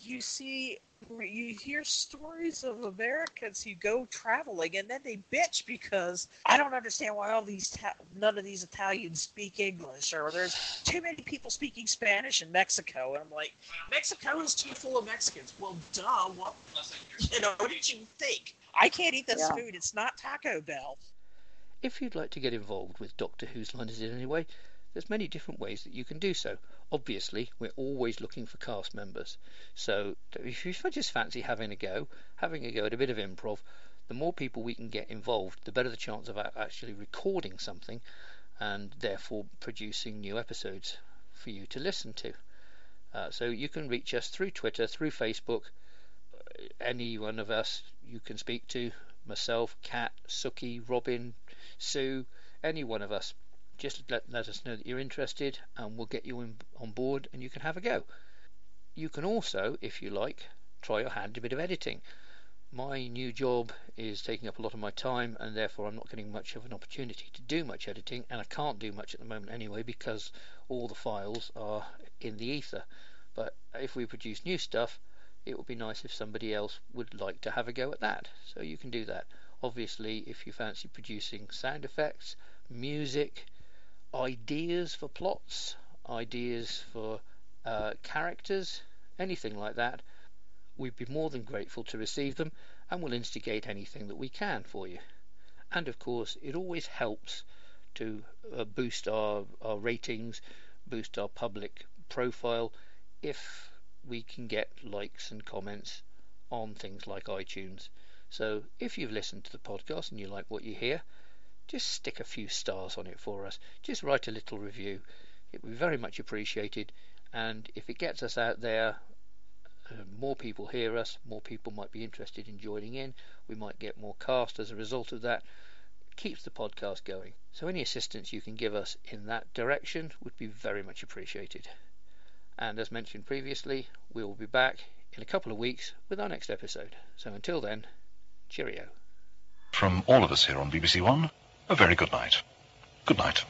you see, you hear stories of Americans who go traveling and then they bitch because I don't understand why all these ta- none of these Italians speak English or there's too many people speaking Spanish in Mexico. And I'm like, Mexico is too full of Mexicans. Well, duh. What you know? What did you think? I can't eat this Yeah. food. It's not Taco Bell. If you'd like to get involved with Doctor Who's Line Is It Anyway, there's many different ways that you can do so. Obviously, we're always looking for cast members. So if you just fancy having a go, having a go at a bit of improv, the more people we can get involved, the better the chance of actually recording something and therefore producing new episodes for you to listen to. Uh, so you can reach us through Twitter, through Facebook, uh, any one of us you can speak to, myself, Kat, Suki, Robin, Sue, any one of us. Just let, let us know that you're interested and we'll get you in, on board and you can have a go. You can also, if you like, try your hand at a bit of editing. My new job is taking up a lot of my time and therefore I'm not getting much of an opportunity to do much editing and I can't do much at the moment anyway because all the files are in the ether. But if we produce new stuff, it would be nice if somebody else would like to have a go at that. So you can do that. Obviously, if you fancy producing sound effects, music, ideas for plots, ideas for uh, characters, anything like that, we'd be more than grateful to receive them and we'll instigate anything that we can for you. And of course, it always helps to uh, boost our, our ratings, boost our public profile if we can get likes and comments on things like iTunes. So if you've listened to the podcast and you like what you hear, just stick a few stars on it for us. Just write a little review. It would be very much appreciated. And if it gets us out there, uh, more people hear us, more people might be interested in joining in. We might get more cast as a result of that. It keeps the podcast going. So any assistance you can give us in that direction would be very much appreciated. And as mentioned previously, we will be back in a couple of weeks with our next episode. So until then, cheerio. From all of us here on BBC One, a very good night. Good night.